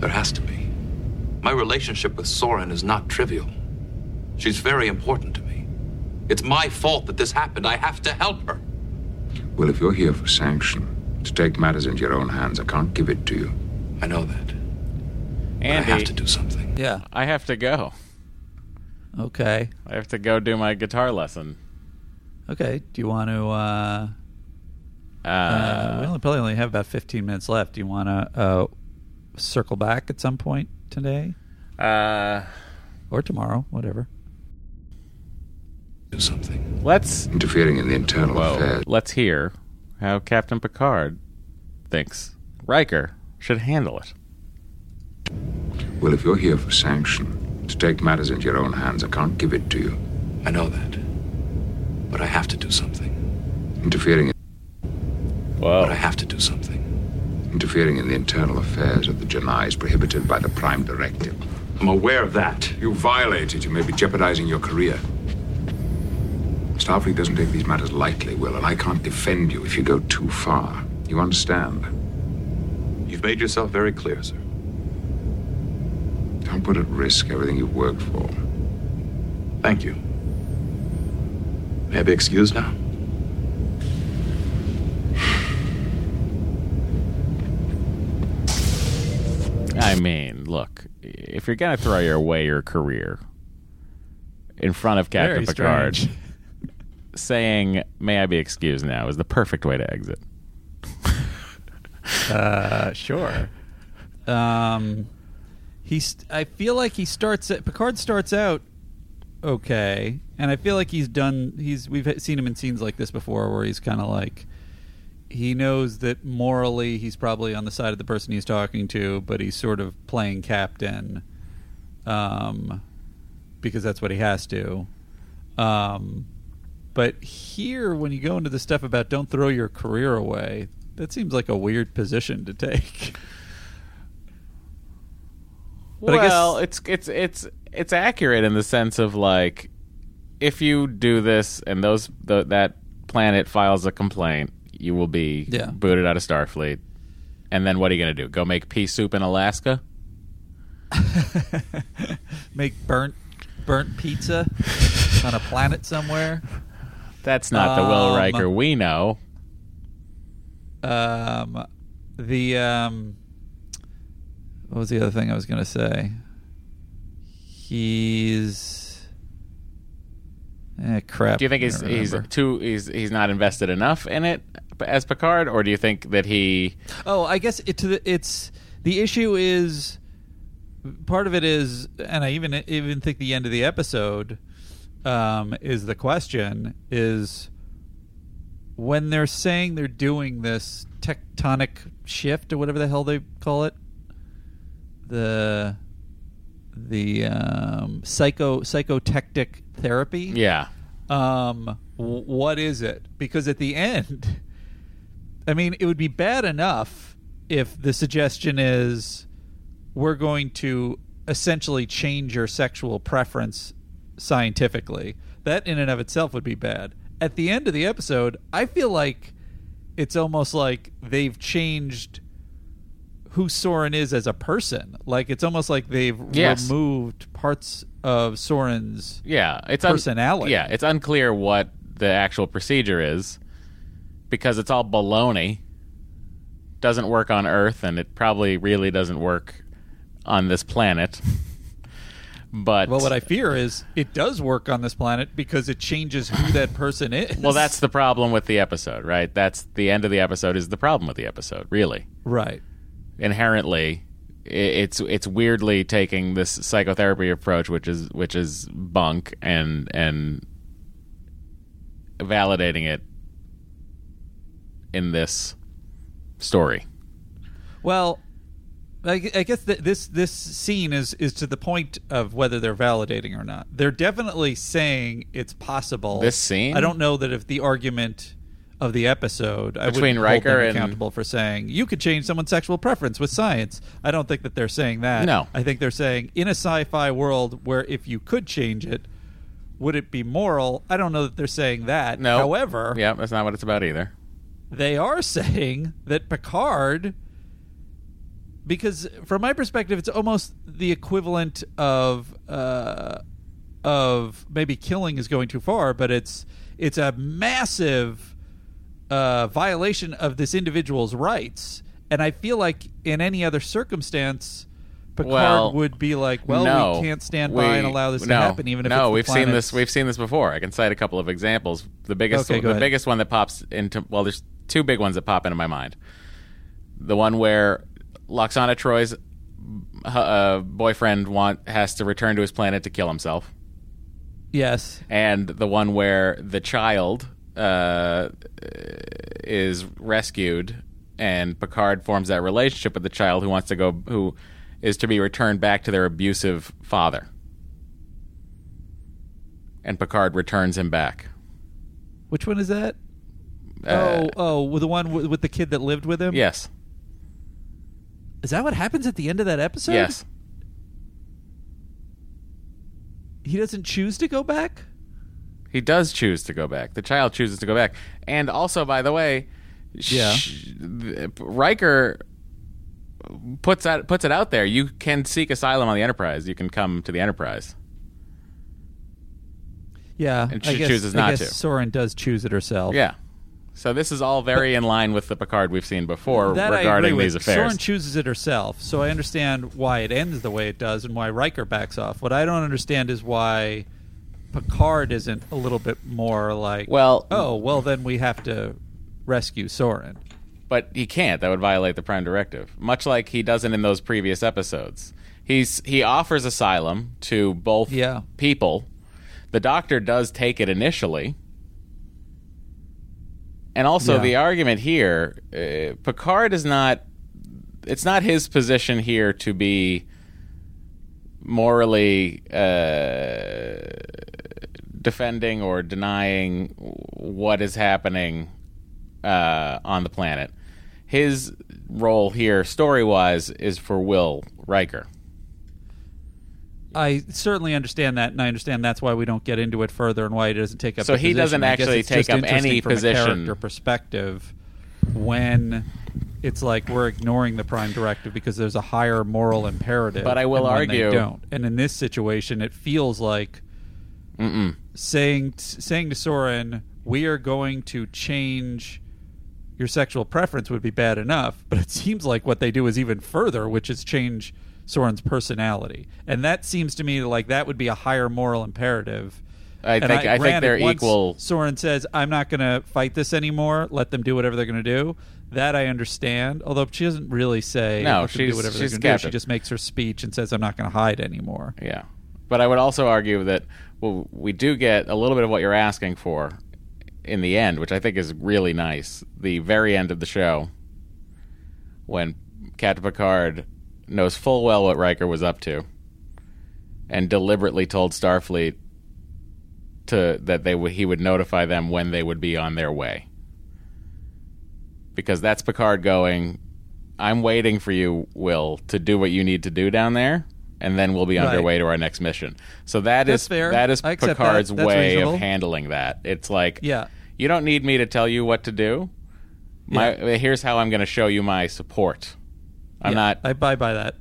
There has to be. My relationship with Soren is not trivial. She's very important to me. It's my fault that this happened. I have to help her. Well, if you're here for sanction, to take matters into your own hands, I can't give it to you. I know that. Andy, I have to do something. Yeah. I have to go. Okay. I have to go do my guitar lesson. Okay. Do you want to? Uh, Uh, uh, we only probably only have about fifteen minutes left. Do you want to uh, circle back at some point today uh, or tomorrow, whatever? Do something. let's Interfering in the internal Whoa. affairs. Let's hear how Captain Picard thinks Riker should handle it. Well, if you're here for sanction, to take matters into your own hands, I can't give it to you. I know that. But I have to do something. Interfering in, Whoa. But I have to do something. interfering in the internal affairs of the J'naii is prohibited by the Prime Directive. I'm aware of that. You violate it, you may be jeopardizing your career. Starfleet doesn't take these matters lightly, Will, and I can't defend you if you go too far. You understand? You've made yourself very clear, sir. Don't put at risk everything you've worked for. Thank you. May I be excused now? I mean, look, if you're gonna throw your away your career in front of Captain Very Picard, strange. saying "May I be excused now" is the perfect way to exit. Uh, sure. Um, he's. I feel like he starts. At, Picard starts out okay, and I feel like he's done. He's. We've seen him in scenes like this before, where he's kind of like. He knows that morally he's probably on the side of the person he's talking to, but he's sort of playing captain, um, because that's what he has to. Um, but here, when you go into the stuff about don't throw your career away, that seems like a weird position to take. But I guess- well, it's it's it's it's accurate in the sense of like, if you do this and those the, that planet files a complaint, you will be Yeah. booted out of Starfleet. And then what are you going to do? Go make pea soup in Alaska? Make burnt burnt pizza on a planet somewhere. That's not the Will Um, Riker we know. Um, the um, what was the other thing I was going to say? He's eh, crap. Do you think he's he's too he's he's not invested enough in it as Picard, or do you think that he? Oh, I guess it, to the, it's the issue is part of it is, and I even even think the end of the episode um, is the question is when they're saying they're doing this tectonic shift or whatever the hell they call it, the the um, psycho psychotectic therapy. Yeah, Um, w- what is it? Because at the end, I mean, it would be bad enough if the suggestion is, we're going to essentially change your sexual preference scientifically. That in and of itself would be bad. At the end of the episode, I feel like it's almost like they've changed who Soren is as a person. Like it's almost like they've Yes. removed parts of Soren's Yeah, it's un- personality. yeah, it's unclear what the actual procedure is because it's all baloney. Doesn't work on Earth, and it probably really doesn't work on this planet. but Well, what I fear is it does work on this planet because it changes who that person is. well, that's the problem with the episode, right? That's the end of the episode. Is the problem with the episode really? right. Inherently, it's it's weirdly taking this psychotherapy approach, which is which is bunk, and and validating it in this story. Well, I, I guess that this this scene is is to the point of whether they're validating or not. They're definitely saying it's possible. This scene? I don't know that if the argument of the episode I Between wouldn't Riker hold them and- accountable for saying you could change someone's sexual preference with science. I don't think that they're saying that. No. I think they're saying in a sci-fi world where if you could change it, would it be moral? I don't know that they're saying that. No. However, yeah, that's not what it's about either. they are saying that Picard, because from my perspective, it's almost the equivalent of uh, of maybe killing is going too far, but it's it's a massive uh, violation of this individual's rights, and I feel like in any other circumstance. Picard Well, would be like, "Well, no, we can't stand by and allow this to happen, even if no, we've seen this. We've seen this before. I can cite a couple of examples. The biggest, Okay, the ahead. biggest one that pops into well, there's two big ones that pop into my mind. The one where Lwaxana Troi's uh, boyfriend want has to return to his planet to kill himself, Yes, and the one where the child uh, is rescued, and Picard forms that relationship with the child who wants to go, who is to be returned back to their abusive father, and Picard returns him back. which one is that? Uh, oh, oh, the one with, with the kid that lived with him. Yes, Is that what happens at the end of that episode? yes. He doesn't choose to go back? He does choose to go back. The child chooses to go back. And also, by the way, Yeah. sh- Riker puts that puts it out there. You can seek asylum on the Enterprise. You can come to the Enterprise. Yeah. And she guess, chooses not to. Soren does choose it herself. Yeah. So this is all very in line with the Picard we've seen before That regarding these with. affairs. Soren chooses it herself, so I understand why it ends the way it does and why Riker backs off. What I don't understand is why Picard isn't a little bit more like, Well- oh, well, then we have to rescue Soren. but he can't. That would violate the Prime Directive, much like he doesn't in those previous episodes. He's he offers asylum to both Yeah. people. The Doctor does take it initially, and also Yeah. the argument here: uh, Picard is not. It's not his position here to be morally uh, defending or denying what is happening uh, on the planet. His role here, story wise, is for Will Riker. I certainly understand that, and I understand that's why we don't get into it further and why he doesn't take up. So a he position. doesn't actually take up any from a position. character perspective when it's like we're ignoring the prime directive because there's a higher moral imperative. But I will and when they argue- don't. And in this situation, it feels like saying saying to Soren, "We are going to change." Your sexual preference would be bad enough, but it seems like what they do is even further, which is change Soren's personality, and that seems to me like that would be a higher moral imperative. I And think- I think granted, they're equal- Soren says, "I'm not going to fight this anymore. Let them do whatever they're going to do." That I understand. Although she doesn't really say, No, she's- do whatever she's they're going to do." She just makes her speech and says, "I'm not going to hide anymore." Yeah. But I would also argue that well, we do get a little bit of what you're asking for in the end, which I think is really nice. The very end of the show, when Captain Picard knows full well what Riker was up to, and deliberately told Starfleet to that they would he would notify them when they would be on their way, because that's Picard going. I'm waiting for you, Will, to do what you need to do down there, and then we'll be Right. underway to our next mission. So that is That's fair. that is Picard's that. Way reasonable. of handling that. It's like, Yeah. you don't need me to tell you what to do. My here's how I'm going to show you my support. I'm Yeah, not. I buy by that.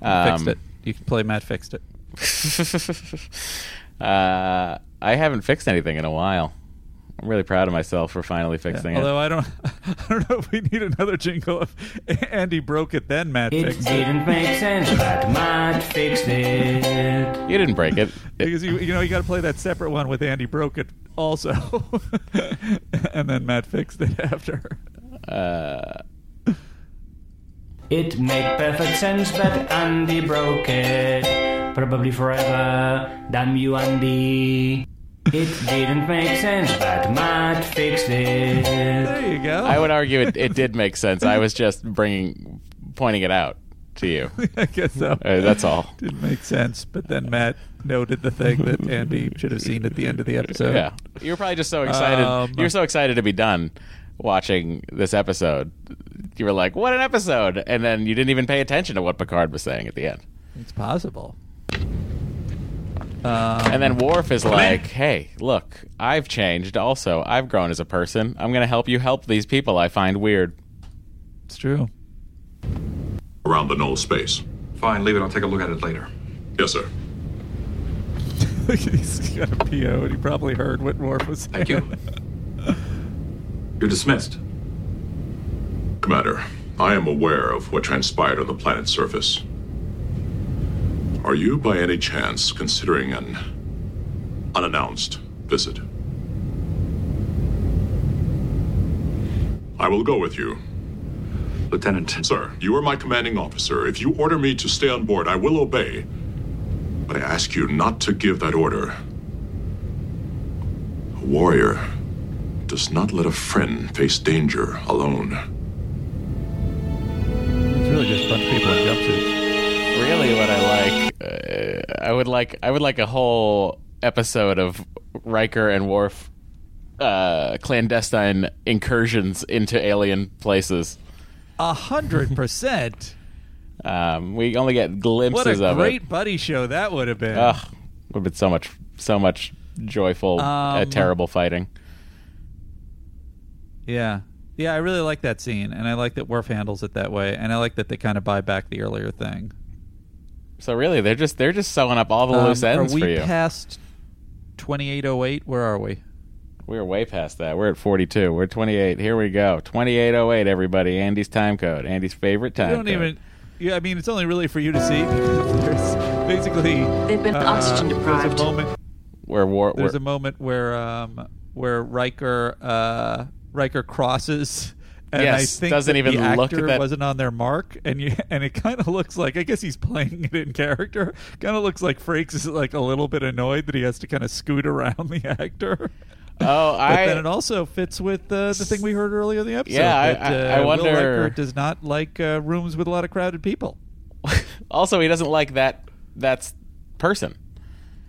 Um, fixed it. You can play Matt fixed it. uh, I haven't fixed anything in a while. I'm really proud of myself for finally fixing it. Although I don't, I don't know if we need another jingle of Andy broke it, then Matt It fixed didn't make sense, but Matt fixed it. You didn't break it. because you, you know you got to play that separate one with Andy broke it also, and then Matt fixed it after. Uh, It made perfect sense, but Andy broke it. Probably forever. Damn you, Andy. It didn't make sense, but Matt fixed it. There you go. I would argue it, it did make sense. I was just bringing, pointing it out to you. I guess so. Uh, that's all. Didn't make sense, but then Matt noted the thing that Andy should have seen at the end of the episode. Yeah, you were probably just so excited. Um, you were so excited to be done watching this episode. You were like, "What an episode!" And then you didn't even pay attention to what Picard was saying at the end. It's possible. And then Worf is um, like, "Hey, look, I've changed. Also, I've grown as a person. I'm going to help you help these people I find weird." It's true. Around the null space. Fine, leave it. I'll take a look at it later. Yes, sir. He's got a PO, and he probably heard what Worf was saying. Thank you. You're dismissed. Commander, I am aware of what transpired on the planet's surface. Are you, by any chance, considering an unannounced visit? I will go with you. Lieutenant. Sir, you are my commanding officer. If you order me to stay on board, I will obey. But I ask you not to give that order. A warrior does not let a friend face danger alone. Uh, I would like, I would like a whole episode of Riker and Worf uh, clandestine incursions into alien places. A hundred percent. Um, we only get glimpses of it. What a great buddy show that would have been. Ugh, would have been so much, so much joyful, uh, Um, terrible fighting. Yeah. Yeah, I really like that scene, and I like that Worf handles it that way, and I like that they kind of buy back the earlier thing. So really, they're just they're just sewing up all the Um, loose ends are we for you. past 2808? Where are we? We're way past that. We're at 42. We're 28. Here we go. 2808, everybody. Andy's time code. Andy's favorite time You don't code. even. Yeah, I mean, it's only really for you to see. There's basically They've been uh, oxygen There's a moment. Where war, There's where- a moment where um where Riker uh Riker crosses. And I Yes, think doesn't even the look at actor that- wasn't on their mark, and you and it kind of looks like I guess he's playing it in character. Kind of looks like Frakes is like a little bit annoyed that he has to kind of scoot around the actor. Oh, but I- then it also fits with uh, the thing we heard earlier in the episode. Yeah, I- that, I- uh, I Will wonder- Riker does not like uh, rooms with a lot of crowded people. also, he doesn't like that that's person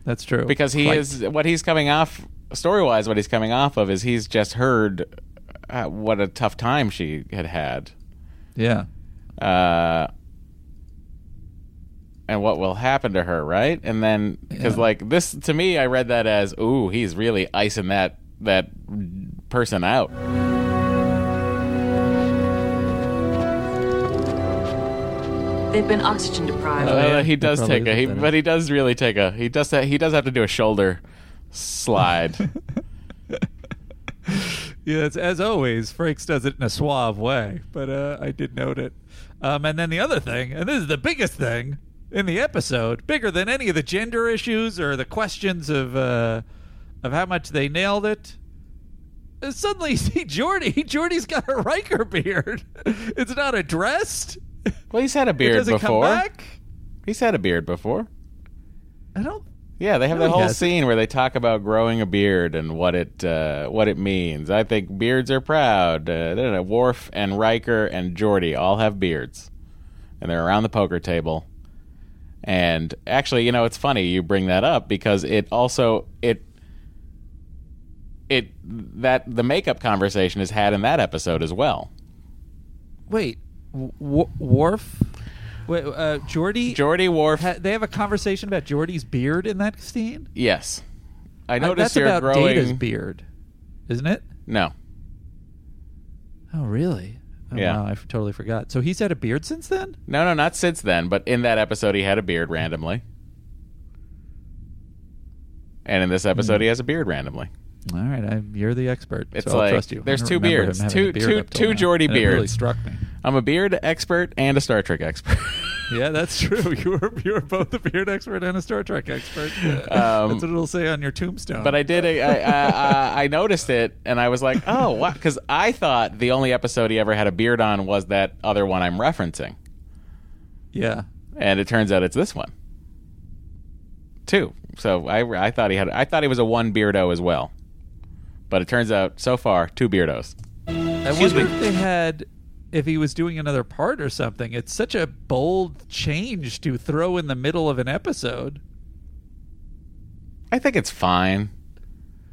That's true because he is what he's coming off story wise. What he's coming off of is he's just heard uh, what a tough time she had had. Yeah. Uh, and what will happen to her, right? And then because Yeah. like this to me, I read that as ooh, he's really icing that that person out. They've been oxygen deprived. Uh, he does take a, he, but he does really take a, he does, ha- he does have to do a shoulder slide. Yeah, it's, as always, Frakes does it in a suave way, but uh, I did note it. Um, and then the other thing, and this is the biggest thing in the episode, bigger than any of the gender issues or the questions of uh, of how much they nailed it. is Suddenly, you see Geordi. Geordi's got a Riker beard. It's not addressed. well, he's had a beard doesn't come before. back? He's had a beard before. I don't. Yeah, they have No, that whole scene where they talk about growing a beard and what it uh, what it means. I think beards are proud. Uh. Worf and Riker and Geordi all have beards, and they're around the poker table. And actually, you know, it's funny you bring that up because it also it it that the makeup conversation is had in that episode as well. Wait, W- Worf. Wait, uh, Geordi. Geordi Worf. Ha- they have a conversation about Geordi's beard in that scene. Yes. I Uh, noticed that's you're about growing. Data's beard, isn't it? No. Oh, really? Oh, Yeah. wow, I f- totally forgot. So he's had a beard since then. No, no, not since then, but in that episode he had a beard randomly. And in this episode he has a beard randomly. All right, I, you're the expert. It's so I'll like trust you. I there's don't two remember him beards, having two beard two up till two now, Geordi and beards. It really struck me. I'm a beard expert and a Star Trek expert. Yeah, that's true. You were you were both a beard expert and a Star Trek expert. Um, that's what it'll say on your tombstone. But I did. I, I, I, I noticed it, and I was like, "Oh, wow!" Because I thought the only episode he ever had a beard on was that other one I'm referencing, yeah, and it turns out it's this one, too. So I, I thought he had. I thought he was a one beardo as well, but it turns out so far two beardos. I wonder if they had if he was doing another part or something. It's such a bold change to throw in the middle of an episode. I think it's fine.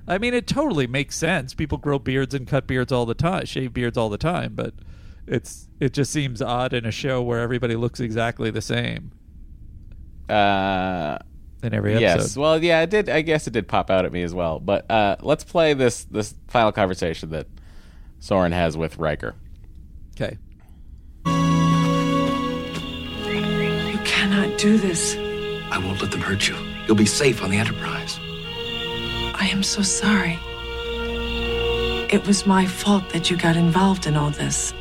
I mean, it totally makes sense. People grow beards and cut beards all the time, shave beards all the time, but it's it just seems odd in a show where everybody looks exactly the same Uh, in every episode. yes. Well, yeah, it did. I guess it did pop out at me as well. But uh, let's play this this final conversation that Soren has with Riker. Okay. You cannot do this. I won't let them hurt you. You'll be safe on the Enterprise. I am so sorry. It was my fault that you got involved in all this.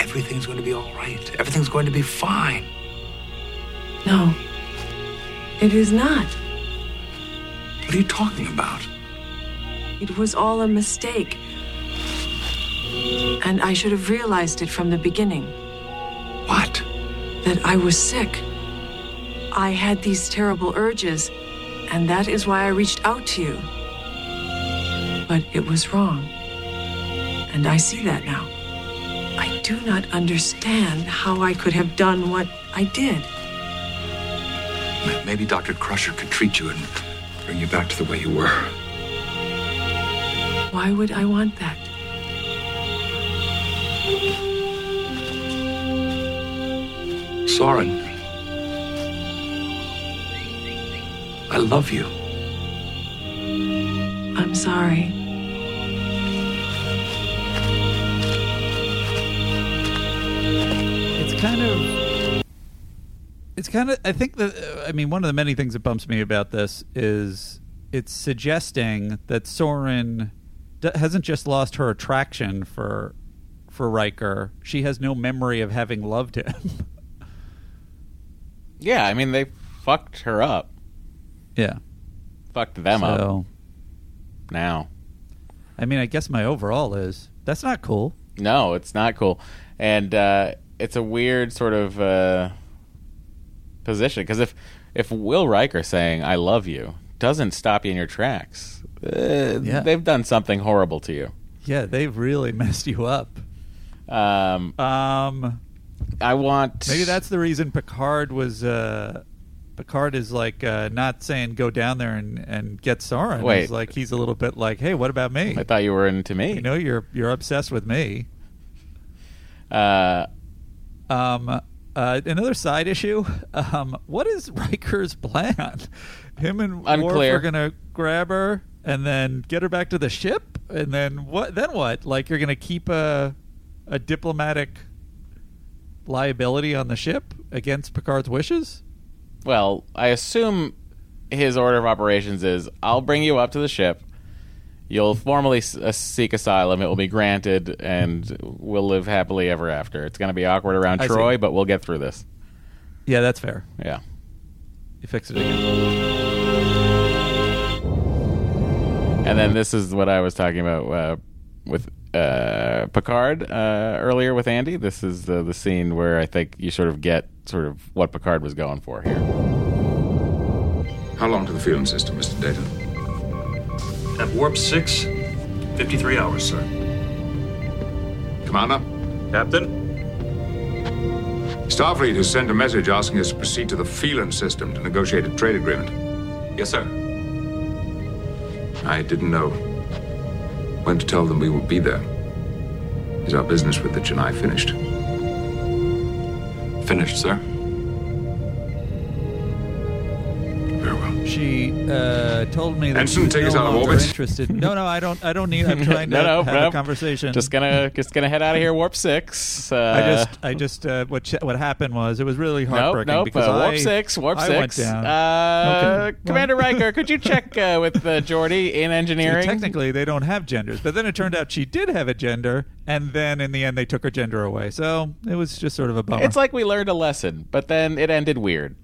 Everything's going to be all right. Everything's going to be fine. No, it is not. What are you talking about? It was all a mistake. And I should have realized it from the beginning. What? That I was sick. I had these terrible urges, and that is why I reached out to you. But it was wrong. And I see that now. I do not understand how I could have done what I did. Maybe Dr. Crusher could treat you and bring you back to the way you were. Why would I want that? Soren. I love you. I'm sorry. It's kind of. It's kind of. I think that. I mean, one of the many things that bumps me about this is it's suggesting that Soren d- hasn't just lost her attraction for for Riker. She has no memory of having loved him. Yeah, I mean they fucked her up. yeah. Fucked them up. Now. I mean, I guess my overall is that's not cool. No, it's not cool, and uh, it's a weird sort of uh, position because if if Will Riker saying "I love you" doesn't stop you in your tracks, uh, Yeah. they've done something horrible to you. Yeah, they've really messed you up. Um, Um, I want maybe that's the reason Picard was. Uh, Picard is like uh, not saying go down there and, and get Soren. Wait. He's like he's a little bit like, hey, what about me? I thought you were into me. You know, you're you're obsessed with me. Uh, Um, uh, another side issue. Um, what is Riker's plan? Him and Worf are gonna grab her and then get her back to the ship, and then what? Then what? Like you're gonna keep a a diplomatic liability on the ship against Picard's wishes? well, I assume his order of operations is: I'll bring you up to the ship. You'll formally s- uh, seek asylum. It will be granted, and we'll live happily ever after. It's going to be awkward around I see. Troi, but we'll get through this. Yeah, that's fair. Yeah. You fix it again. And then this is what I was talking about uh, with uh, Picard uh, earlier with Andy. This is uh, the scene where I think you sort of get sort of what Picard was going for here. How long to the Phelan system, Mr. Data? At warp 6, 53 hours, sir. Commander? Captain? Starfleet has sent a message asking us to proceed to the Phelan system to negotiate a trade agreement. Yes, sir. I didn't know when to tell them we will be there is our business with the J'naii finished? Finished, sir. She uh, told me that Ensign, she's take no us out of longer orbit. interested. No, no, I don't. I don't need. I'm trying to no, no, have no. a conversation. Just gonna just gonna head out of here. Warp six. Uh, I just, I just, uh, what ch- what happened was it was really Nope, heartbreaking nope. because uh, warp I, six, warp I six. went down. Uh, Okay. Commander Riker, could you check uh, with uh, Geordi in engineering? Technically, they don't have genders, but then it turned out she did have a gender, and then in the end, they took her gender away. So it was just sort of a bummer. It's like we learned a lesson, but then it ended weird,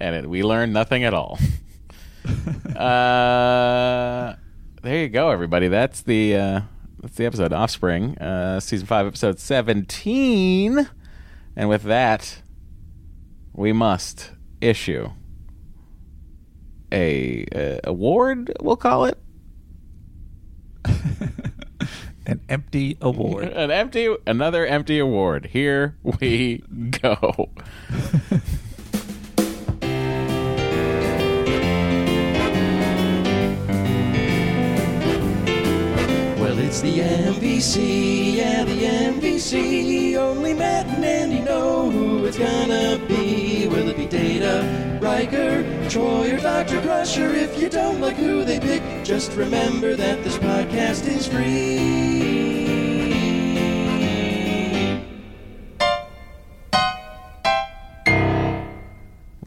and it, we learned nothing at all. uh, there you go, everybody. That's the uh, that's the episode Offspring, uh, season five, episode seventeen. And with that, we must issue a uh, award. We'll call it an empty award. an empty, another empty award. Here we go. it's the MVC, yeah, the MVC. Only Matt and Andy know who it's gonna be. Will it be Data, Riker, Troi, or Dr. Crusher? If you don't like who they pick, just remember that this podcast is free.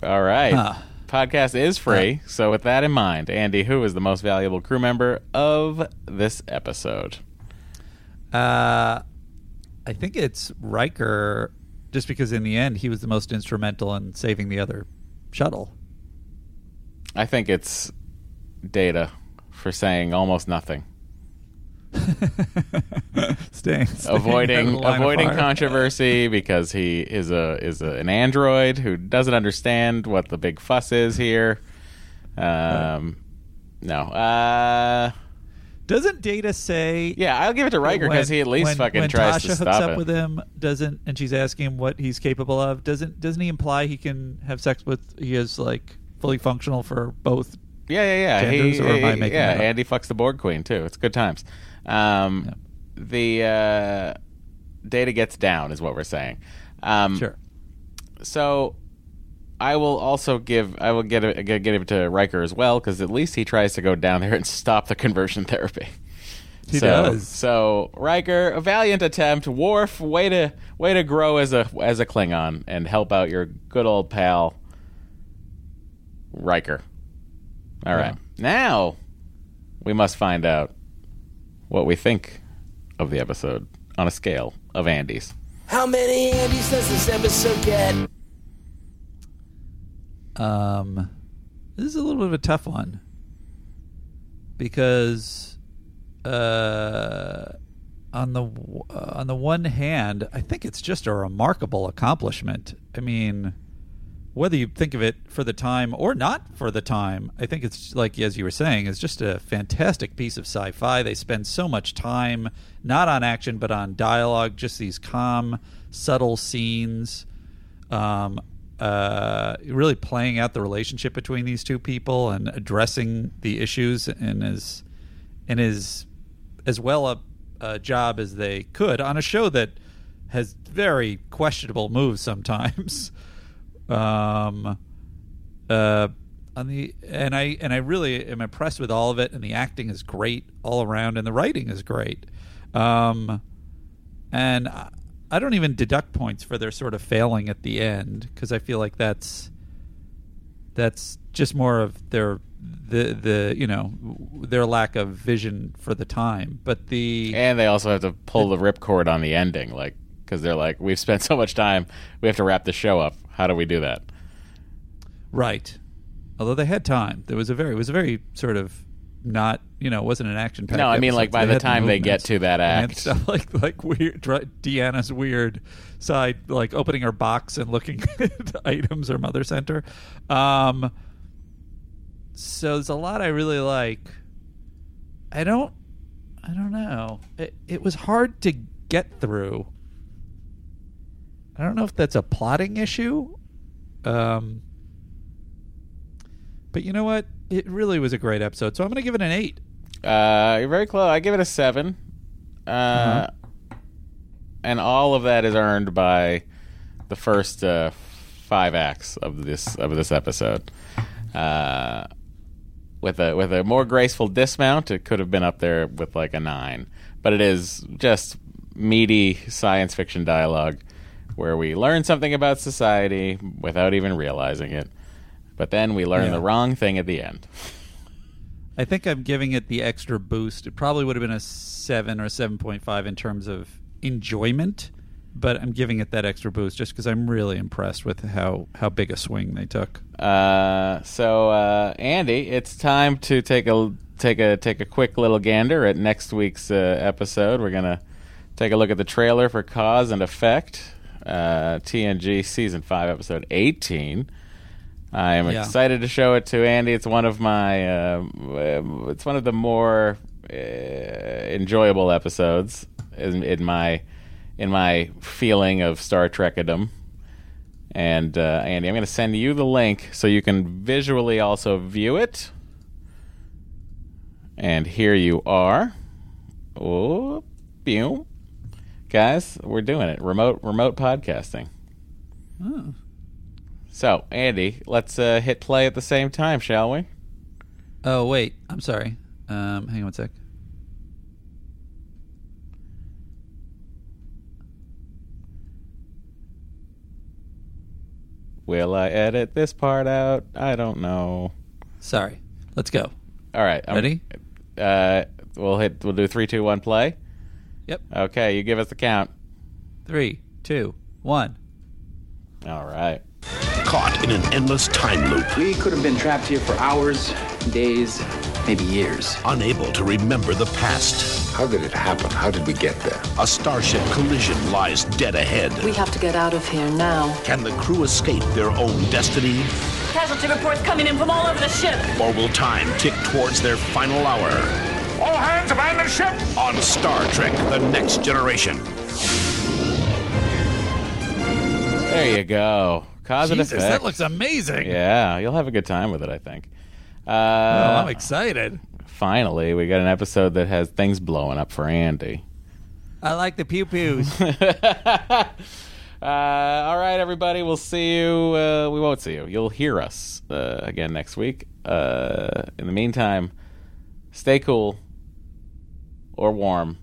All right. Huh. Podcast is free. So, with that in mind, Andy, who is the most valuable crew member of this episode? Uh, I think it's Riker, just because in the end he was the most instrumental in saving the other shuttle. I think it's Data for saying almost nothing. Staying, staying avoiding the line of avoiding controversy because he is a is a, an android who doesn't understand what the big fuss is here. Um, no. Uh, Doesn't Data say? Yeah, I'll give it to Riker because he at least when- fucking when tries Tasha to hooks stop up it. with him, doesn't and she's asking him what he's capable of. Doesn't doesn't he imply he can have sex with? He is like fully functional for both. Yeah, yeah, yeah. Genders, He- or am I making yeah? Andy fucks the Borg Queen too. It's good times. Um, The uh, data gets down is what we're saying. Um, Sure. So I will also give I will get it, give it to Riker as well because at least he tries to go down there and stop the conversion therapy. He so, does. So Riker, a valiant attempt. Worf, way to way to grow as a as a Klingon and help out your good old pal Riker. All right, now we must find out what we think of the episode on a scale of Andys. How many Andys does this episode get? Um, this is a little bit of a tough one because uh, on the uh, on the one hand, I think it's just a remarkable accomplishment. I mean, whether you think of it for the time or not for the time, I think it's like as you were saying, it's just a fantastic piece of sci-fi. They spend so much time not on action but on dialogue, just these calm, subtle scenes. Um, uh, really playing out the relationship between these two people and addressing the issues in as in as as well a, a job as they could on a show that has very questionable moves sometimes. um, uh, on the and I and I really am impressed with all of it, and the acting is great all around, and the writing is great. Um, and I, I don't even deduct points for their sort of failing at the end because I feel like that's that's just more of their the the you know their lack of vision for the time. But the And they also have to pull the ripcord on the ending, like because they're like, we've spent so much time, we have to wrap the show up. How do we do that? Right. Although they had time, there was a very it was a very sort of not you know it wasn't an action. No, I mean, like, by the time they get to that and act. stuff like like weird Deanna's weird side, like opening her box and looking at items her mother Center. Um, so there's a lot I really like. I don't, I don't know. It it was hard to get through. I don't know if that's a plotting issue. Um, but you know what? It really was a great episode. So I'm going to give it an eight. Uh, you're very close. I give it a seven. Uh, Uh-huh. and all of that is earned by the first uh, five acts of this of this episode. Uh, with a with a more graceful dismount, it could have been up there with like a nine, but it is just meaty science fiction dialogue where we learn something about society without even realizing it, but then we learn Yeah. the wrong thing at the end. I think I'm giving it the extra boost. It probably would have been a seven or seven point five in terms of enjoyment, but I'm giving it that extra boost just because I'm really impressed with how how big a swing they took. Uh, so uh, Andy, it's time to take a take a take a quick little gander at next week's uh, episode. We're gonna take a look at the trailer for Cause and Effect, uh, TNG season five, episode eighteen. I am Yeah. excited to show it to Andy. It's one of my uh, it's one of the more uh, enjoyable episodes in, in my in my feeling of Star Trekdom. And uh, Andy, I'm going to send you the link so you can visually also view it. And here you are. Oh, pew. Guys, we're doing it. Remote remote podcasting. Oh. So, Andy, let's uh, hit play at the same time, shall we? Oh wait, I'm sorry. Um, hang on one sec. Will I edit this part out? I don't know. Sorry. Let's go. All right. I'm- Ready? Uh, we'll hit. We'll do three, two, one, play. Yep. Okay, you give us the count. Three, two, one. All right. Caught in an endless time loop. We could have been trapped here for hours, days, maybe years. Unable to remember the past. How did it happen? How did we get there? A starship collision lies dead ahead. We have to get out of here now. Can the crew escape their own destiny? Casualty reports coming in from all over the ship. Or will time tick towards their final hour? All hands abandon ship! On Star Trek The Next Generation. There you go. Cause Jesus, effect. that looks amazing. Yeah, you'll have a good time with it, I think. Uh, Oh, I'm excited. Finally, we got an episode that has things blowing up for Andy. I like the pew pews. Uh, all right, everybody. We'll see you. Uh, we won't see you. You'll hear us uh, again next week. Uh, in the meantime, stay cool or warm,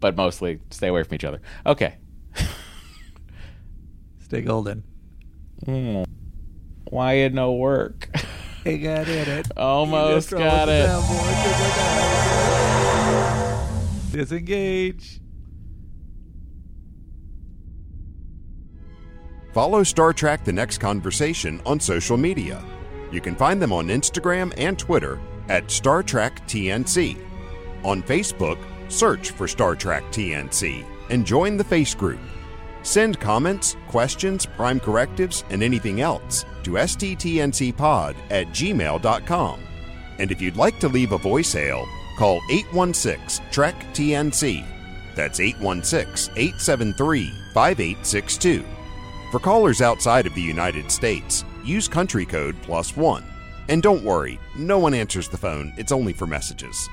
but mostly stay away from each other. Okay. Stay golden. Mm. Why it no work? Hey, got it. it. Almost got it. Disengage. Follow Star Trek The Next Conversation on social media. You can find them on Instagram and Twitter at Star Trek TNC. On Facebook, search for Star Trek TNC and join the Face Group. Send comments, questions, prime correctives, and anything else to sttncpod at gmail.com. And if you'd like to leave a voicemail, call 816 Trek TNC. That's 816 873 5862. For callers outside of the United States, use country code plus one. And don't worry, no one answers the phone, it's only for messages.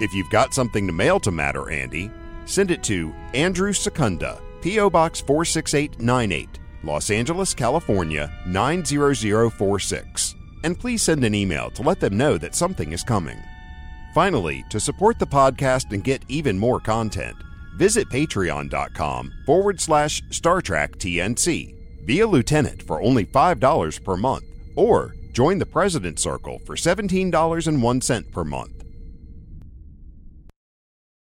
If you've got something to mail to Matt or Andy, send it to Andrew Secunda, P.O. Box 46898, Los Angeles, California 90046. And please send an email to let them know that something is coming. Finally, to support the podcast and get even more content, visit patreon.com forward slash Star Trek TNC. Be a lieutenant for only $5 per month, or join the President's Circle for $17.01 per month.